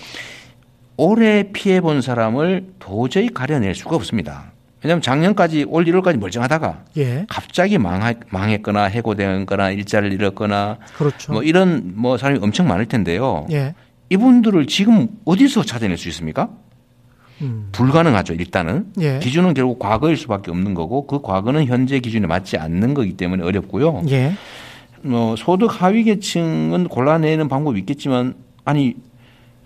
올해 피해 본 사람을 도저히 가려낼 수가 없습니다. 왜냐하면 작년까지 올 1월까지 멀쩡하다가 예. 갑자기 망하, 망했거나 해고되거나 일자리를 잃었거나 그렇죠. 뭐 이런 뭐 사람이 엄청 많을 텐데요. 예. 이분들을 지금 어디서 찾아낼 수 있습니까? 음. 불가능하죠. 일단은 예. 기준은 결국 과거일 수밖에 없는 거고 그 과거는 현재 기준에 맞지 않는 거기 때문에 어렵고요. 예. 뭐 소득 하위 계층은 골라내는 방법이 있겠지만 아니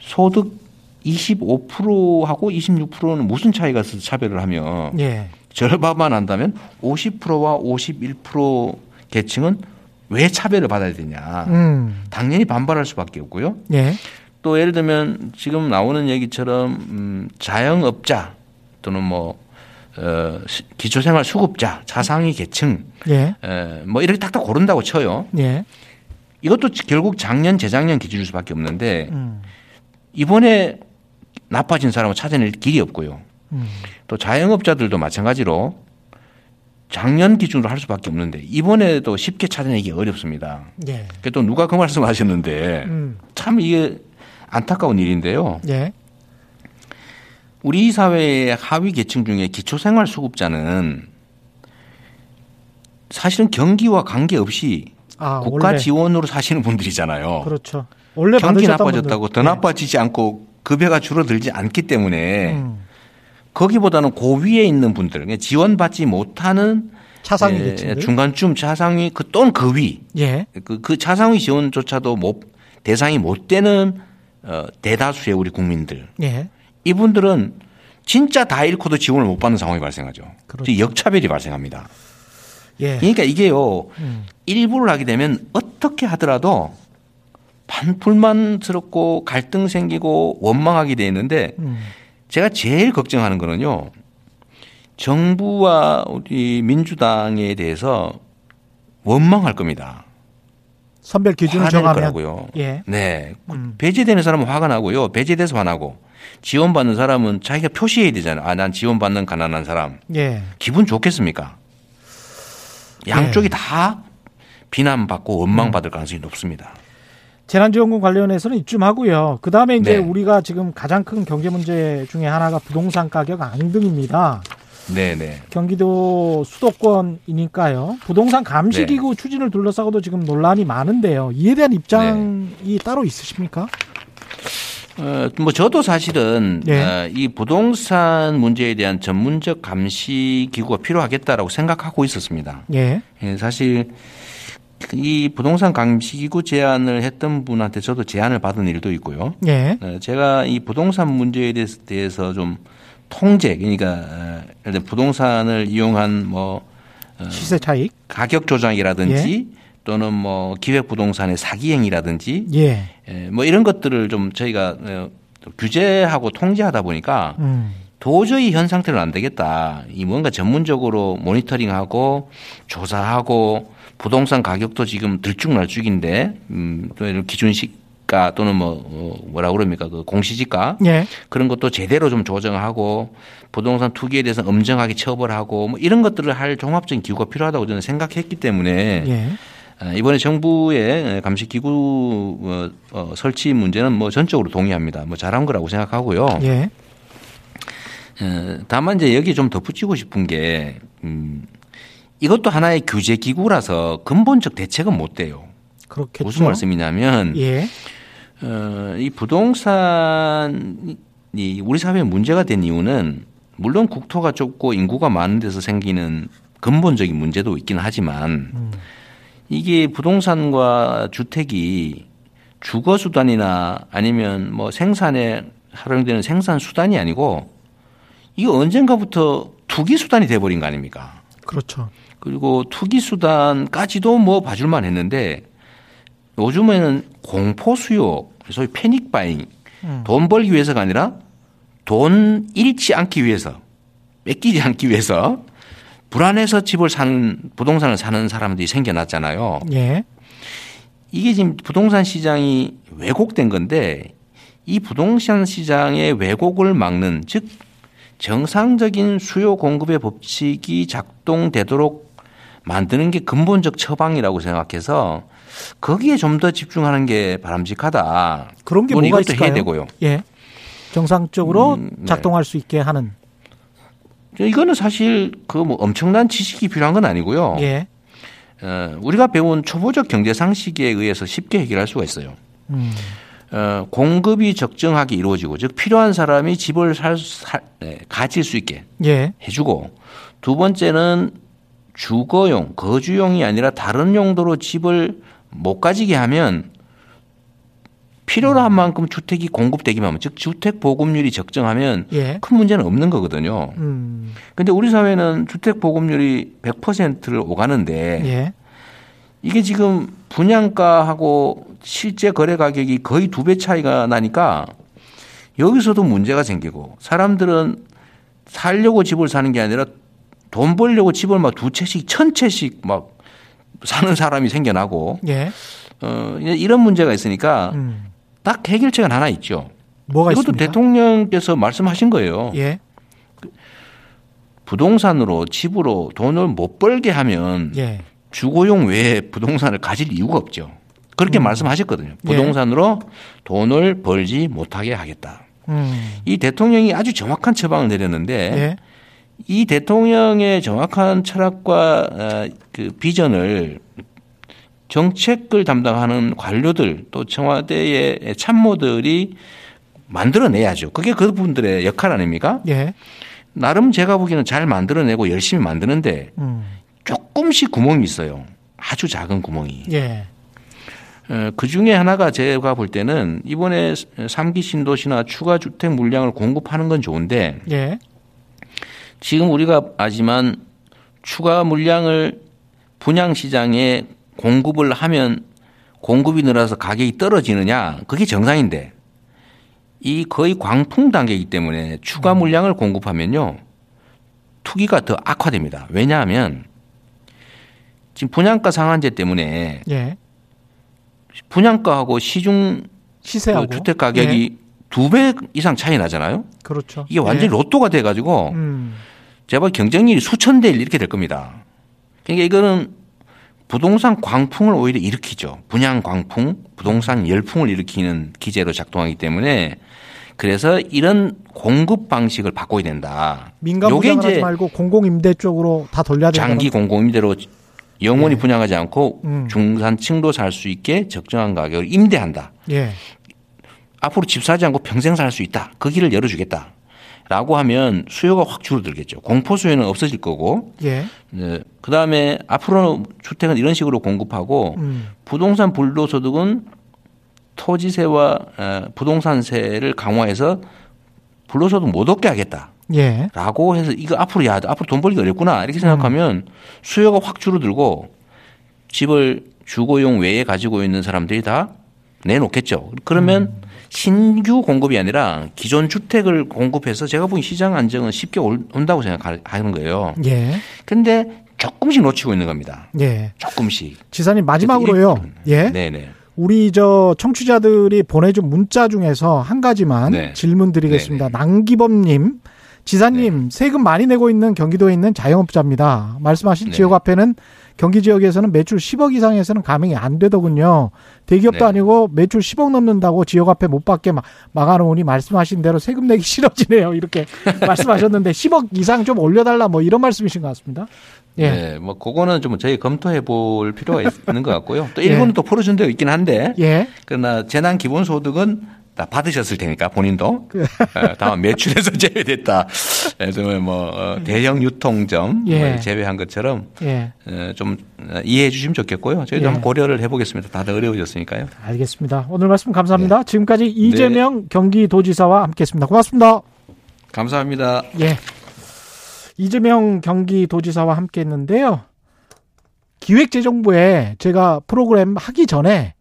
소득 25%하고 26%는 무슨 차이가 있어서 차별을 하면 예. 절반만 한다면 50%와 51% 계층은 왜 차별을 받아야 되냐. 음. 당연히 반발할 수밖에 없고요. 예. 또 예를 들면 지금 나오는 얘기처럼 음 자영업자 또는 뭐 어, 기초생활 수급자, 자상위 계층, 예. 에, 뭐 이렇게 딱딱 고른다고 쳐요. 예. 이것도 결국 작년, 재작년 기준일 수밖에 없는데 음. 이번에 나빠진 사람을 찾아낼 길이 없고요. 음. 또 자영업자들도 마찬가지로 작년 기준으로 할 수밖에 없는데 이번에도 쉽게 찾아내기 어렵습니다. 예. 또 누가 그 말씀을 하셨는데 음. 참 이게 안타까운 일인데요. 예. 우리 사회의 하위 계층 중에 기초생활 수급자는 사실은 경기와 관계없이 아, 국가 원래. 지원으로 사시는 분들이잖아요. 그렇죠. 원래 경기 나빠졌다고. 더 네. 나빠지지 않고 급여가 줄어들지 않기 때문에 음. 거기보다는 고위에 있는 분들, 그러니까 지원받지 못하는 차상위 예, 중간쯤 차상위 그 또는 그 위, 예. 그, 그 차상위 지원조차도 못 대상이 못 되는 어, 대다수의 우리 국민들. 예. 이분들은 진짜 다 잃고도 지원을 못 받는 상황이 발생하죠. 그렇죠. 역차별이 발생합니다. 예. 그러니까 이게요, 음. 일부를 하게 되면 어떻게 하더라도 반불만스럽고 갈등 생기고 원망하게 돼 있는데 음. 제가 제일 걱정하는 거는요. 정부와 우리 민주당에 대해서 원망할 겁니다. 선별 기준을 정하면 거라고요. 예. 네. 음. 배제되는 사람은 화가 나고요. 배제돼서 화나고 지원받는 사람은 자기가 표시해야 되잖아요. 아, 난 지원받는 가난한 사람. 예. 기분 좋겠습니까? 양쪽이 예. 다 비난받고 원망받을 음. 가능성이 높습니다. 재난지원금 관련해서는 이쯤 하고요. 그 다음에 이제 네. 우리가 지금 가장 큰 경제 문제 중에 하나가 부동산 가격 앙등입니다. 네네. 네. 경기도 수도권이니까요. 부동산 감시기구 네. 추진을 둘러싸고도 지금 논란이 많은데요. 이에 대한 입장이 네. 따로 있으십니까? 어, 뭐 저도 사실은 네. 어, 이 부동산 문제에 대한 전문적 감시 기구가 필요하겠다라고 생각하고 있었습니다. 예. 예 사실 이 부동산 감시 기구 제안을 했던 분한테 저도 제안을 받은 일도 있고요. 예. 네, 제가 이 부동산 문제에 대해서 좀 통제, 그러니까 어, 부동산을 이용한 뭐 어, 시세 차익, 가격 조작이라든지 예. 또는 뭐 기획 부동산의 사기행이라든지 예. 예. 뭐 이런 것들을 좀 저희가 어, 규제하고 통제하다 보니까 음. 도저히 현 상태는 안 되겠다. 이 뭔가 전문적으로 모니터링하고 조사하고 부동산 가격도 지금 들쭉날쭉인데 음, 또 이런 기준시 가 또는 뭐 어, 뭐라 그럽니까 그 공시지가 예. 그런 것도 제대로 좀 조정하고 부동산 투기에 대해서 엄정하게 처벌하고 뭐 이런 것들을 할 종합적인 기구가 필요하다고 저는 생각했기 때문에 예. 아, 이번에 정부의 감시 기구 어, 어, 설치 문제는 뭐 전적으로 동의합니다. 뭐 잘한 거라고 생각하고요. 예. 다만 이제 여기 좀 덧붙이고 싶은 게 음, 이것도 하나의 규제 기구라서 근본적 대책은 못 돼요. 그렇겠죠. 무슨 말씀이냐면 예. 어, 이 부동산이 우리 사회에 문제가 된 이유는 물론 국토가 좁고 인구가 많은 데서 생기는 근본적인 문제도 있긴 하지만 음. 이게 부동산과 주택이 주거 수단이나 아니면 뭐 생산에 활용되는 생산 수단이 아니고 이거 언젠가부터 투기 수단이 돼버린 거 아닙니까? 그렇죠. 그리고 투기 수단까지도 뭐 봐줄만 했는데 요즘에는 공포 수요, 소위 패닉 바잉, 음. 돈 벌기 위해서가 아니라 돈 잃지 않기 위해서, 뺏기지 않기 위해서 불안해서 집을 사는 부동산을 사는 사람들이 생겨났잖아요. 예. 이게 지금 부동산 시장이 왜곡된 건데 이 부동산 시장의 왜곡을 막는 즉 정상적인 수요 공급의 법칙이 작동되도록 만드는 게 근본적 처방이라고 생각해서 거기에 좀 더 집중하는 게 바람직하다. 그런 게 뭐가 있을까요? 해야 되고요. 예. 정상적으로 음, 네. 작동할 수 있게 하는. 이거는 사실 그 뭐 엄청난 지식이 필요한 건 아니고요. 예. 어, 우리가 배운 초보적 경제 상식에 의해서 쉽게 해결할 수가 있어요. 음. 어, 공급이 적정하게 이루어지고 즉 필요한 사람이 집을 살, 살 네, 가질 수 있게 예. 해주고 두 번째는 주거용 거주용이 아니라 다른 용도로 집을 못 가지게 하면 필요로 한 만큼 주택이 공급되기만 하면 즉 주택 보급률이 적정하면 예. 큰 문제는 없는 거거든요. 음. 근데 우리 사회는 주택 보급률이 100%를 오가는데 예. 이게 지금 분양가하고 실제 거래 가격이 거의 두 배 차이가 나니까 여기서도 문제가 생기고 사람들은 살려고 집을 사는 게 아니라 돈 벌려고 집을 막 두 채씩 천 채씩 막 사는 사람이 생겨나고 예. 어 이런 문제가 있으니까 음. 딱 해결책은 하나 있죠. 뭐가 이것도 있습니까? 대통령께서 말씀하신 거예요. 예. 부동산으로 집으로 돈을 못 벌게 하면 예. 주거용 외에 부동산을 가질 이유가 없죠. 그렇게 음. 말씀하셨거든요. 예. 부동산으로 예. 돈을 벌지 못하게 하겠다. 음. 이 대통령이 아주 정확한 처방을 내렸는데 예. 이 대통령의 정확한 철학과 어, 그 비전을 정책을 담당하는 관료들 또 청와대의 참모들이 만들어내야죠. 그게 그분들의 역할 아닙니까? 예. 나름 제가 보기에는 잘 만들어내고 열심히 만드는데 음. 조금씩 구멍이 있어요. 아주 작은 구멍이. 예. 어, 그 중에 하나가 제가 볼 때는 이번에 3기 신도시나 추가 주택 물량을 공급하는 건 좋은데 예. 지금 우리가 아지만 추가 물량을 분양 시장에 공급을 하면 공급이 늘어서 가격이 떨어지느냐 그게 정상인데 이 거의 광풍 단계이기 때문에 추가 음. 물량을 공급하면요 투기가 더 악화됩니다. 왜냐하면 지금 분양가 상한제 때문에 예. 분양가하고 시중 시세하고 그 주택 가격이 예. 두배 이상 차이 나잖아요. 그렇죠. 이게 완전히 예. 로또가 돼가지고 음. 제발 경쟁률이 수천 대 일 이렇게 될 겁니다. 그러니까 이거는 부동산 광풍을 오히려 일으키죠. 분양 광풍, 부동산 열풍을 일으키는 기제로 작동하기 때문에 그래서 이런 공급 방식을 바꿔야 된다. 민간 분양하지 말고 공공 임대 쪽으로 다 돌려야 된다. 장기 공공 임대로 영원히 예. 분양하지 않고 음. 중산층도 살 수 있게 적정한 가격을 임대한다. 예. 앞으로 집 사지 않고 평생 살 수 있다. 그 길을 열어주겠다. 라고 하면 수요가 확 줄어들겠죠. 공포 수요는 없어질 거고. 예. 네. 그 다음에 앞으로 주택은 이런 식으로 공급하고 음. 부동산 불로소득은 토지세와 어, 부동산세를 강화해서 불로소득 못 얻게 하겠다. 예. 라고 해서 이거 앞으로 야, 앞으로 돈 벌기 어렵구나. 이렇게 생각하면 음. 수요가 확 줄어들고 집을 주거용 외에 가지고 있는 사람들이 다 내놓겠죠. 그러면 음. 신규 공급이 아니라 기존 주택을 공급해서 제가 보기엔 시장 안정은 쉽게 온다고 생각하는 거예요. 예. 근데 조금씩 놓치고 있는 겁니다. 예. 조금씩. 지사님 마지막으로요. 예. 네네. 우리 저 청취자들이 보내준 문자 중에서 한 가지만 네. 질문 드리겠습니다. 남기범님, 지사님 네. 세금 많이 내고 있는 경기도에 있는 자영업자입니다. 말씀하신 네. 지역 앞에는 경기 지역에서는 매출 10억 이상에서는 가맹이 안 되더군요. 대기업도 네. 아니고 매출 10억 넘는다고 지역 앞에 못 받게 막아놓으니 말씀하신 대로 세금 내기 싫어지네요. 이렇게 말씀하셨는데 10억 이상 좀 올려달라 뭐 이런 말씀이신 것 같습니다. 예. 네, 뭐 그거는 좀 저희 검토해 볼 필요가 있는 것 같고요. 또 일부는 예. 또 풀어준 데가 있긴 한데, 예. 그러나 재난 기본소득은 다 받으셨을 테니까 본인도 그. 어, 다만 매출에서 제외됐다. 그래서 뭐 어, 대형 유통점 예. 뭐 제외한 것처럼 예. 어, 좀 이해해 주시면 좋겠고요. 저희도 예. 한번 고려를 해보겠습니다. 다들 어려워졌으니까요. 알겠습니다. 오늘 말씀 감사합니다. 네. 지금까지 이재명 네. 경기도지사와 함께했습니다. 고맙습니다. 감사합니다. 예. 이재명 경기도지사와 함께했는데요. 기획재정부에 제가 프로그램 하기 전에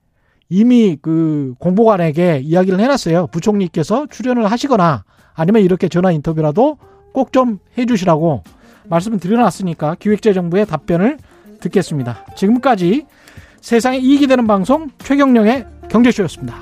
이미 그 공보관에게 이야기를 해놨어요. 부총리께서 출연을 하시거나 아니면 이렇게 전화 인터뷰라도 꼭 좀 해주시라고 말씀을 드려놨으니까 기획재정부의 답변을 듣겠습니다. 지금까지 세상에 이익이 되는 방송 최경령의 경제쇼였습니다.